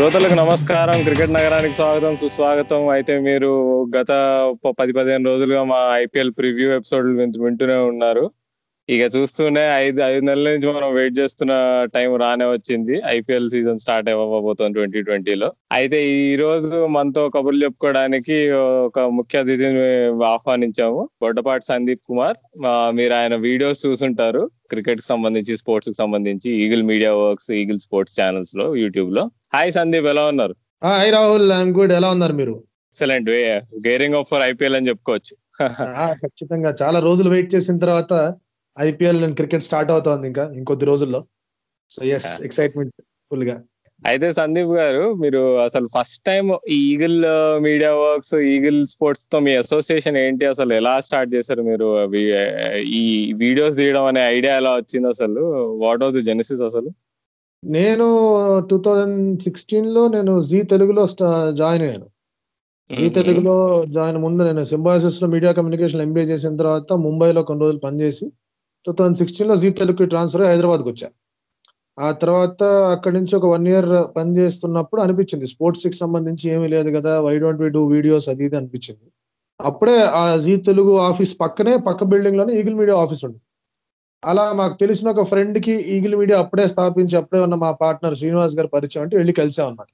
శ్రోతలకు నమస్కారం. క్రికెట్ నగరానికి స్వాగతం సుస్వాగతం. అయితే మీరు గత పది పదిహేను రోజులుగా మా ఐపీఎల్ ప్రివ్యూ ఎపిసోడ్ వింటూనే ఉన్నారు. ఇక చూస్తూనే ఐదు ఐదు నెలల నుంచి మనం వెయిట్ చేస్తున్న టైం రానే వచ్చింది. ఐపీఎల్ సీజన్ స్టార్ట్ అవ్వబోతుంది ట్వంటీ ట్వంటీలో అయితే ఈ రోజు మనతో కబుర్లు చెప్పుకోవడానికి ఒక ముఖ్య అతిథిని ఆహ్వానించాము. బొడ్డపాటి సందీప్ కుమార్. మీరు ఆయన వీడియోస్ చూసుంటారు. క్రికెట్కి సంబంధించి స్పోర్ట్స్కి సంబంధించి eagle media works eagle sports ఛానల్స్లో యూట్యూబ్లో. హాయ్ సందీప్ ఎలా ఉన్నారు? హాయ్ రాహుల్ ఐఎమ్ గుడ్ ఎలా ఉన్నారు మీరు? Excellent gearing up for IPL అని చెప్పుకోవచ్చు. ఖచ్చితంగా. చాలా రోజులు వెయిట్ చేసిన తర్వాత ఐపీఎల్ క్రికెట్ స్టార్ట్ అవుతోంది ఇంకా ఇంకొద్ది రోజుల్లో. So yes. ఎక్సైట్మెంట్ ఫుల్గా అయితే సందీప్ గారు మీరు అసలు ఫస్ట్ టైం ఈ ఈగిల్ మీడియా వర్క్స్ ఈగిల్ స్పోర్ట్స్తో మీ అసోసియేషన్ ఏంటి? అసలు ఎలా స్టార్ట్ చేశారు మీరు? ఈ వీడియోస్ తీయడం అనే ఐడియా ఎలా వచ్చింది అసలు? వాట్ వాజ్ ది జెనసిస్ అసలు? నేను టూ థౌజండ్ సిక్స్టీన్లో నేను జీ తెలుగులో జాయిన్ అయ్యాను. జీ తెలుగులో జాయిన్ ముందు నేను సింబాసిస్లో మీడియా కమ్యూనికేషన్ ఎంబీఏ చేసిన తర్వాత ముంబైలో కొన్ని రోజులు పనిచేసి టూ థౌజండ్ సిక్స్టీన్లో జీ తెలుగుకి ట్రాన్స్ఫర్ హైదరాబాద్కి వచ్చా. ఆ తర్వాత అక్కడి నుంచి ఒక వన్ ఇయర్ పని చేస్తున్నప్పుడు అనిపించింది. స్పోర్ట్స్కి సంబంధించి ఏమీ లేదు కదా why don't we do videos అది ఇది అనిపించింది. అప్పుడే ఆ జీ తెలుగు ఆఫీస్ పక్కనే పక్క బిల్డింగ్లోనే ఈగిల్ మీడియా ఆఫీస్ ఉంది అలా మాకు తెలిసిన ఒక ఫ్రెండ్కి ఈగిల్ మీడియా అప్పుడే స్థాపించి అప్పుడే ఉన్న మా పార్ట్నర్ శ్రీనివాస్ గారు పరిచయం అంటే వెళ్ళి కలిసాం అనమాట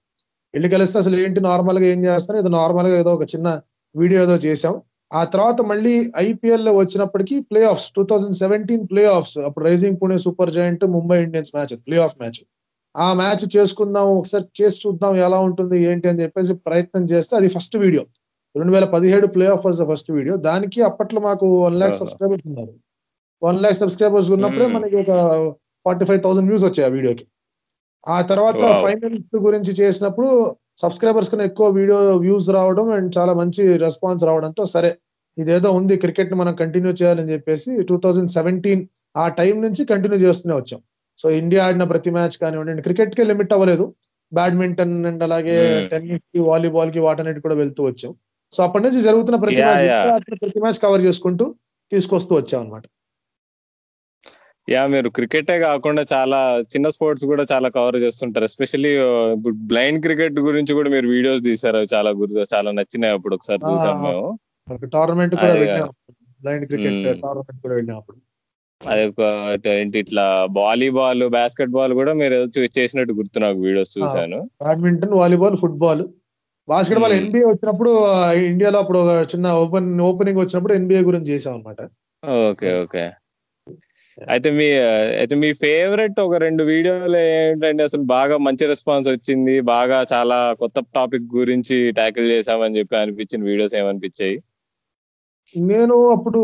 వెళ్ళి కలిస్తే అసలు ఏంటి నార్మల్గా ఏం చేస్తారు? ఏదో నార్మల్గా ఏదో ఒక చిన్న వీడియో ఏదో చేసాం. ఆ తర్వాత మళ్ళీ ఐపీఎల్లో వచ్చినప్పటికీ playoffs two thousand seventeen playoffs అప్పుడు rising Pune super giant Mumbai Indians match playoff match ఆ మ్యాచ్ చేసుకుందాం ఒకసారి చేసి చూద్దాం ఎలా ఉంటుంది ఏంటి అని చెప్పేసి ప్రయత్నం చేస్తే అది ఫస్ట్ వీడియో రెండు వేల పదిహేడు playoff was the first video దానికి అప్పట్లో మాకు వన్ ల్యాక్. సబ్స్క్రైబర్స్ ఉన్నారు వన్ ల్యాక్ సబ్స్క్రైబర్స్ ఉన్నప్పుడే. మనకి ఒక ఫార్టీ ఫైవ్ థౌసండ్ వ్యూస్ వచ్చాయి ఆ వీడియోకి ఆ తర్వాత. ఫైనల్స్ గురించి చేసినప్పుడు సబ్స్క్రైబర్స్ కన్నా ఎక్కువ వీడియో వ్యూస్ రావడం అండ్ చాలా మంచి రెస్పాన్స్ రావడంతో సరే ఇదేదో ఉంది క్రికెట్ని మనం కంటిన్యూ చేయాలని చెప్పేసి టూ థౌజండ్ సెవెంటీన్ ఆ టైం నుంచి కంటిన్యూ చేస్తూనే వచ్చాం సో ఇండియా ఆడిన ప్రతి మ్యాచ్ కానివ్వండి క్రికెట్కి లిమిట్ అవ్వలేదు బ్యాడ్మింటన్ అండ్ అలాగే Hmm. టెన్నిస్కి వాలీబాల్కి వాటన్నిటి కూడా వెళ్తూ వచ్చాం సో అప్పటి నుంచి జరుగుతున్న ప్రతి మ్యాచ్. ప్రతి మ్యాచ్ కవర్ చేసుకుంటూ తీసుకొస్తూ వచ్చాం అనమాట యా మీరు క్రికెటే కాకుండా చాలా చిన్న స్పోర్ట్స్ కూడా చాలా కవర్ చేస్తుంటారు ఎస్పెషల్లీ బ్లైండ్ క్రికెట్ గురించి కూడా మీరు వీడియోస్ తీసారు చాలా గుర్తు చాలా నచ్చినాయి అప్పుడు ఒకసారి చూసాం. మేము టోర్నమెంట్ కూడా అదే. వెళ్ళాం బ్లైండ్ క్రికెట్. టోర్నమెంట్ కూడా వెళ్ళాం అప్పుడు అది ఒక ఏంటి ఇట్లా వాలీబాల్ బాస్కెట్ బాల్ కూడా మీరు ఏదో చేసినట్టు గుర్తు నాకు వీడియోస్ చూసాను badminton volleyball football basketball. NBA వచ్చినప్పుడు ఇండియాలో అప్పుడు ఒక చిన్న ఓపెన్ ఓపెనింగ్ వచ్చినప్పుడు ఎన్బిఏ గురించి చేసాం అనమాట ఓకే ఓకే అయితే మీ అయితే మీ ఫేవరెట్ ఒక రెండు వీడియోలు ఏంటంటే అసలు బాగా మంచి రెస్పాన్స్ వచ్చింది బాగా చాలా కొత్త టాపిక్ గురించి ట్యాకిల్ చేసామని చెప్పి అనిపించిన వీడియోస్ ఏమనిపించాయి? నేను అప్పుడు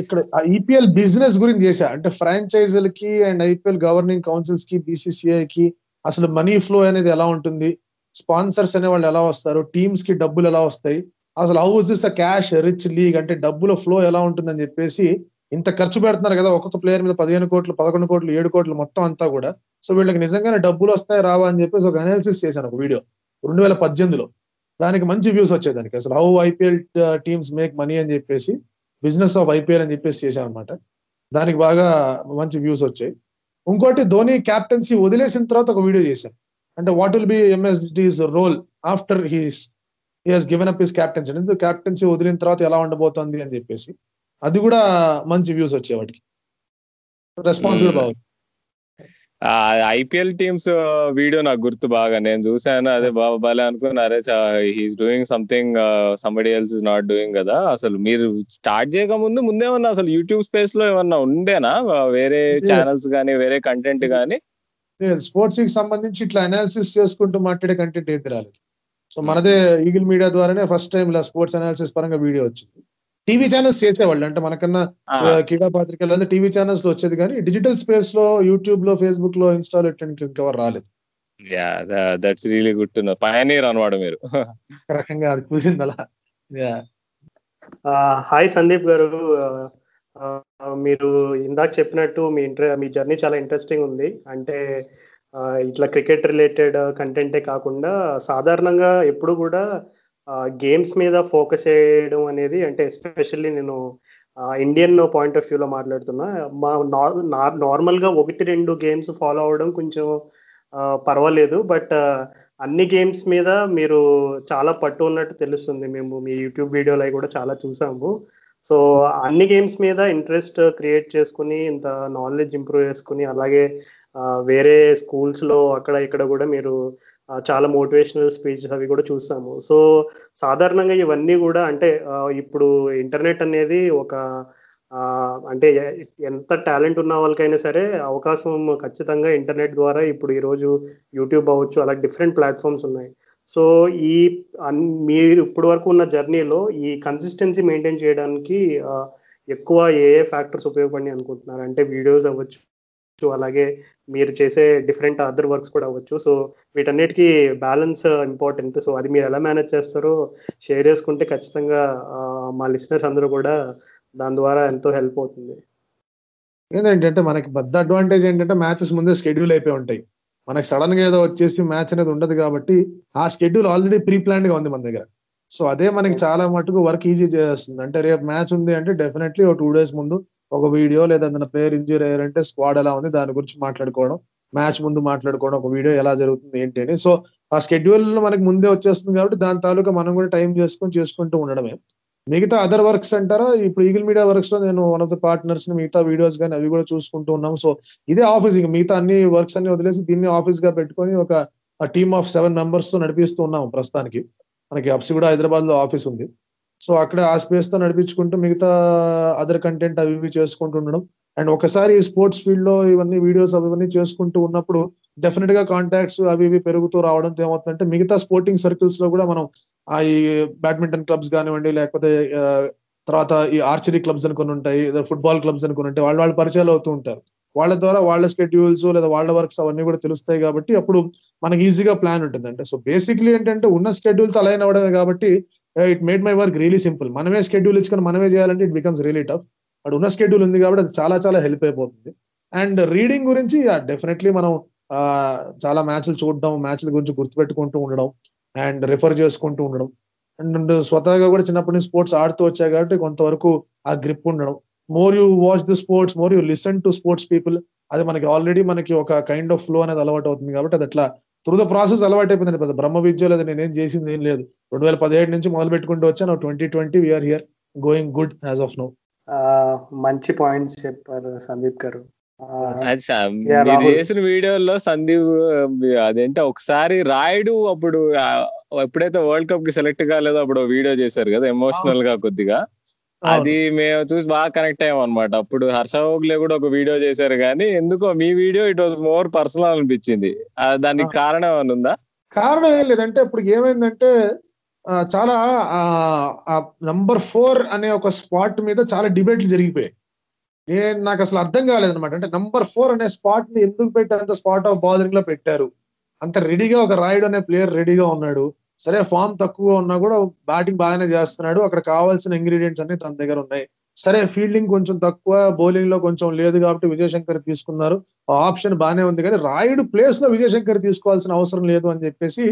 ఇక్కడ ఈపీఎల్ బిజినెస్ గురించి చేశా. అంటే ఫ్రాంచైజీలకి అండ్ ఐపీఎల్ గవర్నింగ్ కౌన్సిల్స్కి బీసీసీఐ కి అసలు మనీ ఫ్లో అనేది ఎలా ఉంటుంది? స్పాన్సర్స్ అనే వాళ్ళు ఎలా వస్తారు? టీమ్స్కి డబ్బులు ఎలా వస్తాయి? అసలు how's is the cash rich league అంటే డబ్బుల ఫ్లో ఎలా ఉంటుందని చెప్పేసి ఇంత ఖర్చు పెడుతున్నారు కదా ఒక్కొక్క ప్లేయర్ మీద పదిహేను కోట్లు పదకొండు కోట్లు ఏడు కోట్లు మొత్తం అంతా కూడా. సో వీళ్ళకి నిజంగానే డబ్బులు వస్తాయి రావా అని చెప్పేసి ఒక అనాలిసిస్ చేశాను ఒక వీడియో రెండు వేల పద్దెనిమిదిలో. దానికి మంచి వ్యూస్ వచ్చాయి దానికి. అసలు how IPL teams make money అని చెప్పేసి బిజినెస్ ఆఫ్ ఐపీఎల్ అని చెప్పేసి చేశాను అనమాట దానికి బాగా మంచి వ్యూస్ వచ్చాయి. ఇంకోటి ధోని క్యాప్టెన్సీ వదిలేసిన తర్వాత ఒక వీడియో చేశాను. అంటే what will be MSD's role after he's he has given up his captaincy ఎందుకు క్యాప్టెన్సీ వదిలిన తర్వాత ఎలా ఉండబోతోంది అని చెప్పేసి. అది కూడా మంచి వ్యూస్ వచ్చాయి వాటికి. రెస్పాన్స్ కూడా Hmm. బాగుంది. ఐపీఎల్ టీమ్స్ వీడియో నాకు గుర్తు బాగా. నేను చూసాను అదే బాబా బాలే అనుకున్నా అరే he's doing something somebody else is not doing కదా. అసలు మీరు స్టార్ట్ చేయక ముందు ముందేమన్నా అసలు యూట్యూబ్ స్పేస్లో ఏమన్నా ఉండేనా? వేరే. ఛానల్స్ కానీ వేరే కంటెంట్ కానీ స్పోర్ట్స్కి సంబంధించి ఇట్లా అనాలిసిస్ చేసుకుంటూ మాట్లాడే కంటెంట్ ఏది రాలేదు. సో మనదే ఈగిల్ మీడియా ద్వారానే ఫస్ట్ టైం ఇలా స్పోర్ట్స్ అనాలిసిస్ పరంగా వీడియో వచ్చింది. టీవీ ఛానల్స్ చేసేవాళ్ళు. అంటే మనకన్నా క్రీడా పత్రికలు టీవీ ఛానల్స్లో వచ్చేది కానీ డిజిటల్ స్పేస్లో యూట్యూబ్లో ఫేస్బుక్లో ఇన్స్టాల్ ఇంకెవరు రాలేదు. Ya that's really good to know. Pioneer అనమాట మీరు. రకంగా అది కుదిరింది అలా. Yeah. ఆ, హాయ్ సందీప్ గారు. మీరు ఇందాక చెప్పినట్టు మీ ఇంట్రె మీ జర్నీ చాలా ఇంట్రెస్టింగ్ ఉంది. అంటే ఇట్లా క్రికెట్ రిలేటెడ్ కంటెంటే కాకుండా సాధారణంగా ఎప్పుడు కూడా గేమ్స్ మీద ఫోకస్ చేయడం అనేది అంటే ఎస్పెషల్లీ నేను ఇండియన్ పాయింట్ ఆఫ్ వ్యూలో మాట్లాడుతున్నా. మా నార్మల్గా ఒకటి రెండు గేమ్స్ ఫాలో అవడం కొంచెం పర్వాలేదు. బట్ అన్ని గేమ్స్ మీద మీరు చాలా పట్టు ఉన్నట్టు తెలుస్తుంది. మేము మీ యూట్యూబ్ వీడియోలు అవి కూడా చాలా చూసాము. సో అన్ని గేమ్స్ మీద ఇంట్రెస్ట్ క్రియేట్ చేసుకుని ఇంత నాలెడ్జ్ ఇంప్రూవ్ చేసుకుని అలాగే వేరే స్కూల్స్లో అక్కడ ఇక్కడ కూడా మీరు చాలా మోటివేషనల్ స్పీచెస్ అవి కూడా చూసాము సో సాధారణంగా ఇవన్నీ కూడా అంటే ఇప్పుడు ఇంటర్నెట్ అనేది ఒక అంటే ఎంత టాలెంట్ ఉన్న వాళ్ళకైనా సరే అవకాశం ఖచ్చితంగా ఇంటర్నెట్ ద్వారా ఇప్పుడు ఈరోజు యూట్యూబ్ అవ్వచ్చు అలా డిఫరెంట్ ప్లాట్ఫామ్స్ ఉన్నాయి. సో ఈ మీరు ఇప్పటి వరకు ఉన్న జర్నీలో ఈ కన్సిస్టెన్సీ మెయింటైన్ చేయడానికి ఎక్కువ ఏ ఏ ఫ్యాక్టర్స్ ఉపయోగపడి అనుకుంటున్నారు? అంటే వీడియోస్ అవ్వచ్చు అలాగే మీరు చేసే డిఫరెంట్ అదర్ వర్క్స్ కూడా అవ్వచ్చు. సో వీటన్నిటికీ బ్యాలెన్స్ ఇంపార్టెంట్ సో అది మీరు ఎలా మేనేజ్ చేస్తారో షేర్ చేసుకుంటే ఖచ్చితంగా మా లిసినర్స్ అందరూ కూడా దాని ద్వారా ఎంతో హెల్ప్ అవుతుంది. ఏంటంటే మనకి పెద్ద అడ్వాంటేజ్ ఏంటంటే మ్యాచెస్ ముందే షెడ్యూల్ అయిపోయి ఉంటాయి. మనకి సడన్గా ఏదో వచ్చేసి మ్యాచ్ అనేది ఉండదు కాబట్టి ఆ షెడ్యూల్ ఆల్రెడీ ప్రీ ప్లాన్డ్గా ఉంది మన దగ్గర. సో అదే మనకి చాలా మటుకు వర్క్ ఈజీ చేస్తుంది. అంటే రేపు మ్యాచ్ ఉంది అంటే డెఫినెట్లీ ఒక టూ డేస్ ముందు ఒక వీడియో లేదా ప్లేయర్ ఇంజూరీ అయ్యారంటే స్క్వాడ్ ఎలా ఉంది దాని గురించి మాట్లాడుకోవడం మ్యాచ్ ముందు మాట్లాడుకోవడం ఒక వీడియో ఎలా జరుగుతుంది ఏంటి అని. సో ఆ షెడ్యూల్ మనకి ముందే వచ్చేస్తుంది కాబట్టి దాని తాలూకా మనం కూడా టైం చేసుకొని చేసుకుంటూ ఉండడమే. మిగతా అదర్ వర్క్స్ అంటారా? ఇప్పుడు ఈగిల్ మీడియా వర్క్స్లో నేను వన్ ఆఫ్ ద పార్ట్నర్స్ని మిగతా వీడియోస్ కానీ అవి కూడా చూసుకుంటూ ఉన్నాం సో ఇదే ఆఫీస్ ఇంకా మిగతా అన్ని వర్క్స్ అన్ని వదిలేసి దీన్ని ఆఫీస్గా పెట్టుకొని ఒక టీమ్ ఆఫ్ సెవెన్ మెంబర్స్తో నడిపిస్తూ ఉన్నాం ప్రస్తుతానికి. మనకి అప్సి కూడా హైదరాబాద్లో ఆఫీస్ ఉంది. సో అక్కడ ఆ స్పేస్తో నడిపించుకుంటూ మిగతా అదర్ కంటెంట్ అవి ఇవి చేసుకుంటూ ఉండడం. అండ్ ఒకసారి స్పోర్ట్స్ ఫీల్డ్లో ఇవన్నీ వీడియోస్ అవన్నీ చేసుకుంటూ ఉన్నప్పుడు డెఫినెట్గా కాంటాక్ట్స్ అవి ఇవి పెరుగుతూ రావడంతో ఏమవుతుందంటే మిగతా స్పోర్టింగ్ సర్కిల్స్లో కూడా మనం ఆ ఈ బ్యాడ్మింటన్ క్లబ్స్ కానివ్వండి లేకపోతే తర్వాత ఈ ఆర్చరీ క్లబ్స్ అనుకుని ఉంటాయి ఫుట్బాల్ క్లబ్స్ అనుకుని ఉంటాయి వాళ్ళు వాళ్ళ పరిచయాలు అవుతూ ఉంటారు. వాళ్ళ ద్వారా వాళ్ళ స్కెడ్యూల్స్ లేదా వాళ్ళ వర్క్స్ అవన్నీ కూడా తెలుస్తాయి కాబట్టి అప్పుడు మనకి ఈజీగా ప్లాన్ ఉంటుంది. అంటే సో బేసిక్లీ ఏంటంటే ఉన్న స్కెడ్యూల్స్ అలైన్ అవ్వడమే కాబట్టి it made my work really simple మనమే స్కెడ్యూల్ ఇచ్చుకొని మనమే చేయాలంటే ఇట్ బికమ్స్ రియలీ టఫ్ అక్కడ ఉన్న స్కెడ్యూల్ ఉంది కాబట్టి అది చాలా చాలా హెల్ప్ అయిపోతుంది. అండ్ రీడింగ్ గురించి డెఫినెట్లీ మనం చాలా మ్యాచ్లు చూడడం మ్యాచ్ల గురించి గుర్తుపెట్టుకుంటూ ఉండడం అండ్ రిఫర్ చేసుకుంటూ ఉండడం. అండ్ స్వతహాగా కూడా చిన్నప్పటి నుంచి స్పోర్ట్స్ ఆడుతూ వచ్చాయి కాబట్టి కొంతవరకు ఆ గ్రిప్ ఉండడం. More you watch the sports more you listen to sports people అది మనకి ఆల్రెడీ మనకి ఒక కైండ్ ఆఫ్ ఫ్లో అనేది అలవాటు అవుతుంది కాబట్టి అది అట్లా త్రూ ద ప్రాసెస్ అలవాటు అయిపోయింది పెద్ద. బ్రహ్మ విద్య లేదా నేనేం చేసింది ఏం లేదు. రెండు వేల పదిహేడు నుంచి మొదలు పెట్టుకుంటూ వచ్చాను. Twenty twenty we're here going good as of now మంచి పాయింట్స్ చెప్పారు సందీప్ గారు. మీరు చేసిన వీడియోలో సందీప్ అదేంటే ఒకసారి రాయుడు అప్పుడు ఎప్పుడైతే వరల్డ్ కప్కి సెలెక్ట్ కాలేదో అప్పుడు వీడియో చేశారు కదా ఎమోషనల్గా కొద్దిగా. అది మేము చూసి బాగా కనెక్ట్ అయ్యాం అనమాట అప్పుడు హర్ష ఓగ్లే కూడా ఒక వీడియో చేశారు కానీ ఎందుకో మీ video it was more personal అనిపించింది. దానికి కారణం ఏమైనా ఉందా? కారణం ఏం లేదంటే ఇప్పుడు ఏమైందంటే చాలా నంబర్ ఫోర్ అనే ఒక స్పాట్ మీద చాలా డిబేట్లు జరిగిపోయాయి. నేను నాకు అసలు అర్థం కాలేదనమాట అంటే నంబర్ ఫోర్ అనే స్పాట్ని ఎందుకు పెట్టారు అంత స్పాట్ ఆఫ్ బౌలరింగ్లో పెట్టారు? అంత రెడీగా ఒక రాయుడు అనే ప్లేయర్ రెడీగా ఉన్నాడు. సరే ఫామ్ తక్కువ ఉన్నా కూడా బ్యాటింగ్ బాగానే చేస్తున్నాడు. అక్కడ కావాల్సిన ఇంగ్రీడియంట్స్ అన్ని తన దగ్గర ఉన్నాయి. సరే ఫీల్డింగ్ కొంచెం తక్కువ బౌలింగ్లో కొంచెం లేదు కాబట్టి విజయశంకర్ తీసుకున్నారు. ఆప్షన్ బాగానే ఉంది కానీ రాయుడు ప్లేస్లో విజయశంకర్ తీసుకోవాల్సిన అవసరం లేదు అని చెప్పేసి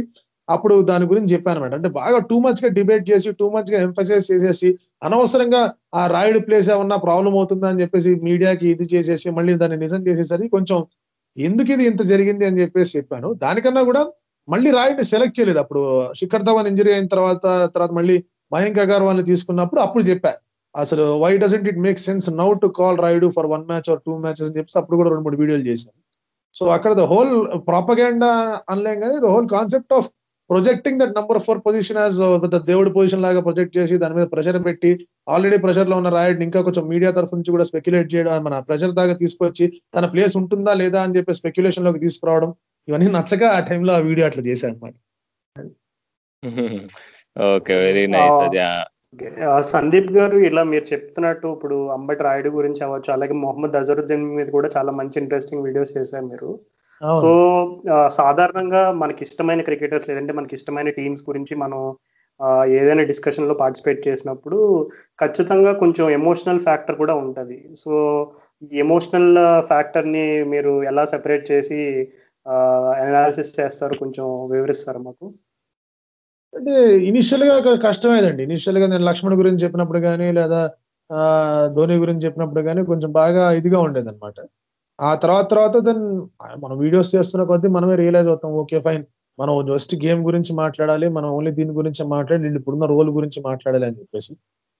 అప్పుడు దాని గురించి చెప్పాను అనమాట అంటే బాగా టూ మచ్గా డిబేట్ చేసి టూ మచ్గా ఎంఫసైజ్ చేసేసి అనవసరంగా ఆ రాయుడు ప్లేస్ ఏమన్నా ప్రాబ్లం అవుతుందా అని చెప్పేసి మీడియాకి ఇది చేసేసి మళ్ళీ దాన్ని నిజం చేసేసరికి కొంచెం ఎందుకు ఇది ఇంత జరిగింది అని చెప్పేసి చెప్పాను. దానికన్నా కూడా మళ్ళీ రాయుడిని సెలెక్ట్ చేయలేదు. అప్పుడు శిఖర్ ధవన్ ఇంజరీ అయిన తర్వాత తర్వాత మళ్ళీ మయాంక్ అగర్వాల్ని తీసుకున్నప్పుడు అప్పుడు చెప్పా. అసలు why doesn't it make sense now to call Rayudu for one match or two matches అని చెప్పి అప్పుడు కూడా రెండు మూడు వీడియోలు చేశాను సో అక్కడ ద హోల్ ప్రాపగాండా అనలేం కానీ the whole concept of projecting that number four position as దేవుడి పొజిషన్ లాగా ప్రొజెక్ట్ చేసి దాని మీద ప్రెషర్ పెట్టి ఆల్రెడీ ప్రెషర్లో ఉన్న రాయుడిని ఇంకా కొంచెం మీడియా తరఫు నుంచి కూడా స్పెక్యులేట్ చేయడం మన ప్రెషర్ దాకా తీసుకొచ్చి తన ప్లేస్ ఉంటుందా లేదా అని చెప్పి స్పెక్యులేషన్లోకి తీసుకురావడం ఇవన్నీ నచ్చక ఆ టైంలో ఆ వీడియో అట్లా చేశాను అనమాట ఓకే వెరీ నైస్ అది సందీప్ గారు ఇలా మీరు చెప్తున్నట్టు ఇప్పుడు అంబటి రాయుడు గురించి అవ్వచ్చు అలాగే మొహమ్మద్ అజరుద్దీన్ మీద కూడా చాలా మంచి ఇంట్రెస్టింగ్ వీడియోస్ చేశారు మీరు. సో సాధారణంగా మనకి ఇష్టమైన క్రికెటర్స్ లేదంటే మనకి ఇష్టమైన టీమ్స్ గురించి మనం ఏదైనా డిస్కషన్లో పార్టిసిపేట్ చేసినప్పుడు ఖచ్చితంగా కొంచెం ఎమోషనల్ ఫ్యాక్టర్ కూడా ఉంటది. సో ఎమోషనల్ ఫ్యాక్టర్ని మీరు ఎలా సెపరేట్ చేసి అనాలిసిస్ చేస్తారు కొంచెం వివరిస్తారు మాకు. అంటే ఇనిషియల్గా కష్టమేదండి. ఇనిషియల్గా నేను లక్ష్మణ్ గురించి చెప్పినప్పుడు కానీ లేదా ధోని గురించి చెప్పినప్పుడు కానీ కొంచెం బాగా ఇదిగా ఉండేది అనమాట ఆ తర్వాత తర్వాత దెన్ మనం వీడియోస్ చేస్తున్న కొద్దీ మనమే రియలైజ్ అవుతాం ఓకే ఫైన్ మనం జస్ట్ గేమ్ గురించి మాట్లాడాలి. మనం ఓన్లీ దీని గురించి మాట్లాడి నేను ఇప్పుడున్న రోల్ గురించి మాట్లాడాలి అని చెప్పేసి.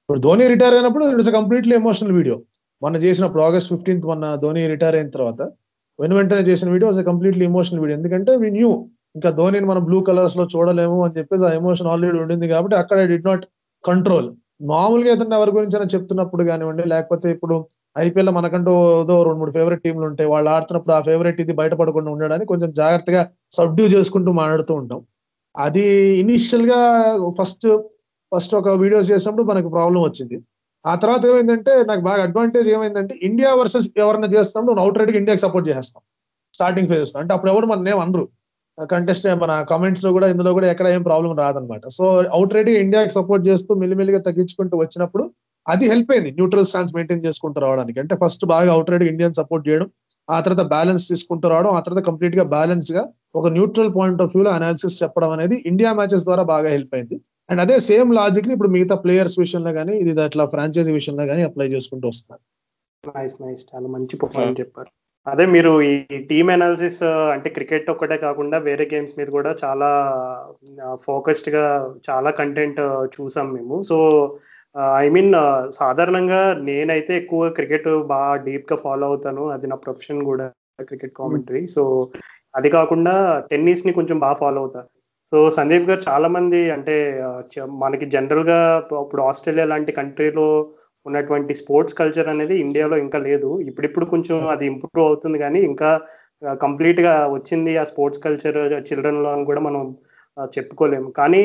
ఇప్పుడు ధోని రిటైర్ అయినప్పుడు ఇట్స్ కంప్లీట్లీ ఎమోషనల్ వీడియో మన చేసినప్పుడు ఆగస్ట్ ఫిఫ్టీన్త్ మొన్న ధోని రిటైర్ అయిన తర్వాత వెను వెంటనే చేసిన video was completely emotional video ఎందుకంటే వి న్యూ ఇంకా ధోనిని మనం బ్లూ కలర్స్లో చూడలేము అని చెప్పేసి ఆ ఎమోషన్ ఆల్రెడీ ఉండింది కాబట్టి అక్కడ డిడ్ నాట్ కంట్రోల్ మామూలుగా ఏదైనా ఎవరి గురించి అయినా చెప్తున్నప్పుడు కానివ్వండి లేకపోతే ఇప్పుడు ఐపీఎల్ మనకంటూ ఏదో రెండు మూడు ఫేవరెట్ టీంలు ఉంటాయి వాళ్ళు ఆడుతున్నప్పుడు ఆ ఫేవరెట్ ఇది బయటపడకుండా ఉండడానికి కొంచెం జాగ్రత్తగా సబ్డ్యూ చేసుకుంటూ మాట్లాడుతూ ఉంటాం. అది ఇనిషియల్గా ఫస్ట్ ఫస్ట్ ఒక వీడియోస్ చేసినప్పుడు మనకు ప్రాబ్లం వచ్చింది. ఆ తర్వాత ఏమైందంటే నాకు బాగా అడ్వాంటేజ్ ఏమైందంటే ఇండియా వర్సెస్ ఎవరైనా చేస్తున్నప్పుడు అవుట్ రైట్గా ఇండియాకి సపోర్ట్ చేస్తాం స్టార్టింగ్ ఫేజెస్ అంటే అప్పుడు ఎవరు మన నేమ్ అనరు కంటెస్ట్ మన కామెంట్స్లో కూడా ఇందులో కూడా ఎక్కడ ఏం ప్రాబ్లం రాదనమాట సో అవుట్ రైట్గా ఇండియాకి సపోర్ట్ చేస్తూ మెల్లిమెల్లిగా తగ్గించుకుంటూ వచ్చినప్పుడు అది హెల్ప్ అయింది. న్యూట్రల్ స్టాన్స్ మెయింటైన్ చేసుకుంటూ రావడానికి. అంటే ఫస్ట్ బాగా అవుట్ రైట్ ఇండియన్ సపోర్ట్ చేయడం ఆ తర్వాత బ్యాలెన్స్ తీసుకుంటూ రావడం ఆ తర్వాత కంప్లీట్గా బ్యాలెన్స్గా ఒక న్యూట్రల్ పాయింట్ ఆఫ్ వ్యూ లో అనాలిసిస్ చెప్పడం అనేది ఇండియా మ్యాచెస్ ద్వారా బాగా హెల్ప్ అయింది. అండ్ అదే సేమ్ లాజిక్ని ఇప్పుడు మిగతా ప్లేయర్స్ విషయంలో కానీ ఇది అట్లా ఫ్రాంచైజీ విషయంలో కానీ అప్లై చేసుకుంటూ వస్తున్నారు నైస్ నైస్ చాలా మంచి పాయింట్ చెప్పారు. అదే మీరు ఈ టీమ్ అనాలిసిస్ అంటే క్రికెట్ ఒక్కటే కాకుండా వేరే గేమ్స్ మీద కూడా చాలా ఫోకస్డ్గా చాలా కంటెంట్ చూసాం మేము. సో ఐ మీన్ సాధారణంగా నేనైతే ఎక్కువ క్రికెట్ బాగా డీప్గా ఫాలో అవుతాను. అది నా ప్రొఫెషన్ కూడా క్రికెట్ కామెంటరీ సో అది కాకుండా టెన్నిస్ని కొంచెం బాగా ఫాలో అవుతా. సో సందీప్ గారు చాలా మంది అంటే మనకి జనరల్గా ఇప్పుడు ఆస్ట్రేలియా లాంటి కంట్రీలో ఉన్నటువంటి స్పోర్ట్స్ కల్చర్ అనేది ఇండియాలో ఇంకా లేదు. ఇప్పుడిప్పుడు కొంచెం అది ఇంప్రూవ్ అవుతుంది కానీ ఇంకా కంప్లీట్గా వచ్చింది ఆ స్పోర్ట్స్ కల్చర్ చిల్డ్రన్లో అని కూడా మనం చెప్పుకోలేము కానీ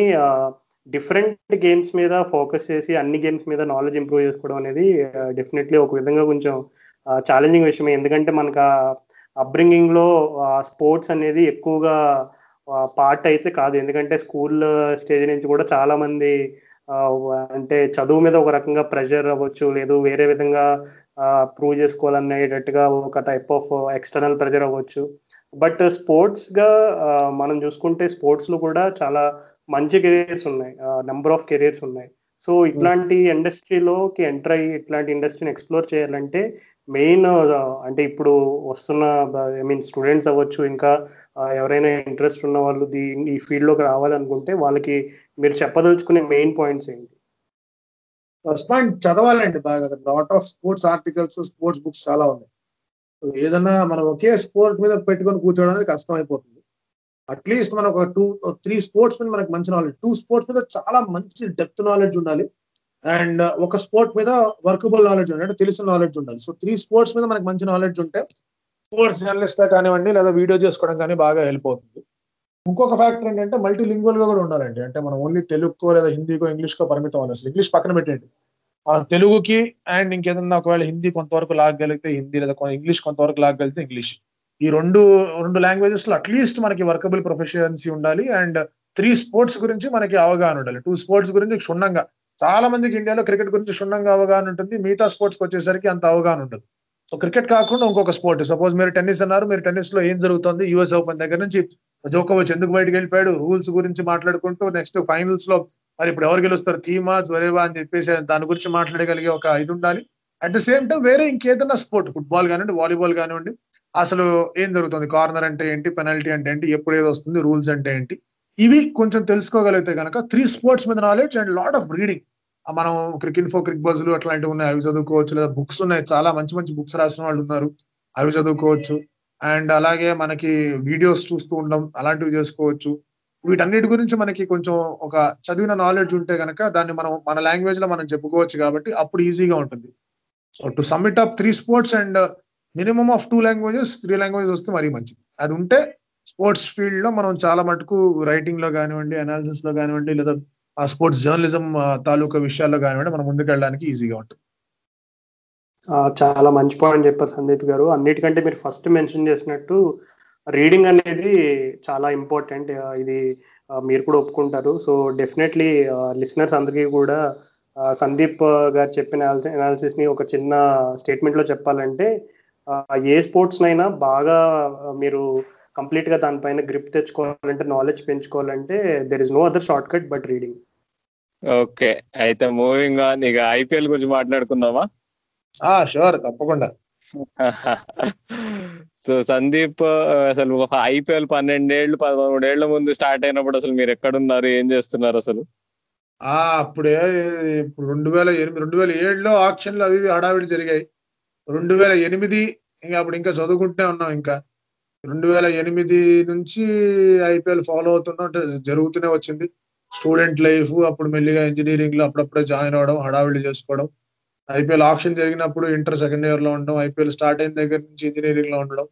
డిఫరెంట్ గేమ్స్ మీద ఫోకస్ చేసి అన్ని గేమ్స్ మీద నాలెడ్జ్ ఇంప్రూవ్ చేసుకోవడం అనేది డెఫినెట్లీ ఒక విధంగా కొంచెం ఛాలెంజింగ్ విషయమే. ఎందుకంటే మనకు అప్బ్రింగింగ్లో స్పోర్ట్స్ అనేది ఎక్కువగా పార్ట్ అయితే కాదు. ఎందుకంటే స్కూల్ స్టేజ్ నుంచి కూడా చాలా మంది అంటే చదువు మీద ఒక రకంగా ప్రెషర్ అవ్వచ్చు లేదు వేరే విధంగా ప్రూవ్ చేసుకోవాలనేటట్టుగా ఒక టైప్ ఆఫ్ ఎక్స్టర్నల్ ప్రెషర్ అవ్వచ్చు. బట్ స్పోర్ట్స్గా మనం చూసుకుంటే స్పోర్ట్స్లో కూడా చాలా మంచి కెరీర్స్ ఉన్నాయి. నెంబర్ ఆఫ్ కెరీర్స్ ఉన్నాయి. సో ఇట్లాంటి ఇండస్ట్రీలోకి ఎంటర్ అయ్యి ఇట్లాంటి ఇండస్ట్రీని ఎక్స్ప్లోర్ చేయాలంటే మెయిన్ అంటే ఇప్పుడు వస్తున్న ఐ మీన్ స్టూడెంట్స్ అవ్వచ్చు ఇంకా ఎవరైనా ఇంట్రెస్ట్ ఉన్న వాళ్ళు దీ ఈ ఫీల్డ్లోకి రావాలనుకుంటే వాళ్ళకి మీరు చెప్పదలుచుకునే మెయిన్ పాయింట్స్ ఏంటి? ఫస్ట్ పాయింట్ చదవాలండి బాగా. Lot of sports articles sports books చాలా ఉన్నాయి. ఏదన్నా మనం ఒకే స్పోర్ట్ మీద పెట్టుకొని కూర్చోవడం అనేది కష్టం అయిపోతుంది అట్లీస్ట్ మనం ఒక టూ త్రీ స్పోర్ట్స్ మీద మనకు మంచి నాలెడ్జ్ టూ స్పోర్ట్స్ మీద చాలా మంచి డెప్త్ నాలెడ్జ్ ఉండాలి. అండ్ uh, ఒక స్పోర్ట్ మీద వర్కబుల్ నాలెడ్జ్ ఉండాలి. అంటే తెలిసిన నాలెడ్జ్ ఉండాలి. సో త్రీ స్పోర్ట్స్ మీద మనకు మంచి నాలెడ్జ్ ఉంటే స్పోర్ట్స్ జర్నలిస్ట్ కానివ్వండి లేదా వీడియో చేసుకోవడం కానీ బాగా హెల్ప్ అవుతుంది. ఇంకొక ఫ్యాక్టర్ ఏంటంటే మల్టీ లింగ్వల్గా కూడా ఉండాలండి. అంటే మనం ఓన్లీ తెలుగుకో లేదా హిందీకో ఇంగ్లీష్కో పరిమితం అవ్వాలి అసలు. ఇంగ్లీష్ పక్కన పెట్టండి తెలుగుకి అండ్ ఇంకేదన్నా ఒకవేళ హిందీ కొంతవరకు లాగగలిగితే హిందీ లేదా ఇంగ్లీష్ కొంతవరకు లాగగలిగితే ఇంగ్లీష్. ఈ రెండు రెండు లాంగ్వేజెస్లో అట్లీస్ట్ మనకి వర్కబుల్ ప్రొఫెషన్సీ ఉండాలి. అండ్ త్రీ స్పోర్ట్స్ గురించి మనకి అవగాహన ఉండాలి. టూ స్పోర్ట్స్ గురించి క్షుణ్ణంగా. చాలా మందికి ఇండియాలో క్రికెట్ గురించి క్షుణ్ణంగా అవగాహన ఉంటుంది. మిగతా స్పోర్ట్స్ వచ్చేసరికి అంత అవగాహన ఉంటుంది సో క్రికెట్ కాకుండా ఇంకొక స్పోర్ట్ సపోజ్ మీరు టెన్నిస్ అన్నారు మీరు టెన్నిస్లో ఏం జరుగుతుంది? యుఎస్ ఓపెన్ దగ్గర నుంచి జోకోవిచ్ ఎందుకు బయటకు వెళ్ళిపోయాడు? రూల్స్ గురించి మాట్లాడుకుంటూ నెక్స్ట్ ఫైనల్స్లో మరి ఇప్పుడు ఎవరు గెలుస్తారు? థీమా జ్వరేవా అని చెప్పేసి దాని గురించి మాట్లాడగలిగే ఒక ఇది ఉండాలి. అట్ ద సేమ్ టైం వేరే ఇంకేదన్నా స్పోర్ట్ ఫుట్బాల్ కానివ్వండి వాలీబాల్ కానివ్వండి అసలు ఏం జరుగుతుంది? కార్నర్ అంటే ఏంటి? పెనాల్టీ అంటే ఏంటి? ఎప్పుడు ఏది వస్తుంది? రూల్స్ అంటే ఏంటి? ఇవి కొంచెం తెలుసుకోగలిగితే కనుక త్రీ స్పోర్ట్స్ మీద knowledge and lot of reading మనం క్రికెట్ ఫో క్రిక్ బజ్లు అట్లాంటివి ఉన్నాయి. అవి చదువుకోవచ్చు. లేదా బుక్స్ ఉన్నాయి. చాలా మంచి మంచి బుక్స్ రాసిన వాళ్ళు ఉన్నారు. అవి చదువుకోవచ్చు. అండ్ అలాగే మనకి వీడియోస్ చూస్తూ ఉండడం అలాంటివి చేసుకోవచ్చు. వీటన్నిటి గురించి మనకి కొంచెం ఒక చదివిన నాలెడ్జ్ ఉంటే కనుక దాన్ని మనం మన లాంగ్వేజ్లో మనం చెప్పుకోవచ్చు కాబట్టి అప్పుడు ఈజీగా ఉంటుంది. So to submit up three sports and minimum of two languages three languages వస్తే మరీ మంచిది. అది ఉంటే స్పోర్ట్స్ ఫీల్డ్లో మనం చాలా మటుకు రైటింగ్లో కానివ్వండి అనాలిసిస్లో కానివ్వండి లేదా ఆ స్పోర్ట్స్ జర్నలిజం తాలూకా విషయాల్లో కానివ్వండి మనం ముందుకు వెళ్ళడానికి ఈజీగా ఉంటుంది. చాలా మంచి పాయింట్ చెప్పారు సందీప్ గారు. అన్నిటికంటే మీరు ఫస్ట్ మెన్షన్ చేసినట్టు రీడింగ్ అనేది చాలా ఇంపార్టెంట్. ఇది మీరు కూడా ఒప్పుకుంటారు. సో డెఫినెట్లీ లిసనర్స్ అందరికీ కూడా సందీప్ గారు చెప్పిన అనాలిసిస్ని ఒక చిన్న స్టేట్మెంట్లో చెప్పాలంటే ఏ స్పోర్ట్స్ నైనా బాగా మీరు కంప్లీట్గా దానిపైన గ్రిప్ తెచ్చుకోవాలంటే knowledge పెంచుకోవాలంటే there is no other shortcut but reading okay. అయితే మూవింగ్ ఆన్ ఇక ఐపీఎల్ గురించి మాట్లాడుకుందామా? షూర్ తప్పకుండా. సో సందీప్ అసలు ఐపీఎల్ పన్నెండేళ్ళు పదమూడేళ్ళ ముందు స్టార్ట్ అయినప్పుడు అసలు మీరు ఎక్కడున్నారు? ఏం చేస్తున్నారు అసలు? ఆ అప్పుడే ఇప్పుడు రెండు వేల ఎనిమిది రెండు వేల ఏడులో ఆక్షన్లు అవి హడావిడి జరిగాయి. రెండు వేల ఎనిమిది ఇంకా అప్పుడు ఇంకా చదువుకుంటూనే ఉన్నాం ఇంకా. రెండు వేల ఎనిమిది నుంచి ఐపీఎల్ ఫాలో అవుతున్నాం అంటే జరుగుతూనే వచ్చింది. స్టూడెంట్ లైఫ్ అప్పుడు మెల్లిగా ఇంజనీరింగ్లో అప్పుడప్పుడే జాయిన్ అవ్వడం హడావిడి చేసుకోవడం. ఐపీఎల్ ఆప్షన్ జరిగినప్పుడు ఇంటర్ సెకండ్ ఇయర్లో ఉండడం ఐపీఎల్ స్టార్ట్ అయిన దగ్గర నుంచి ఇంజనీరింగ్లో ఉండడం.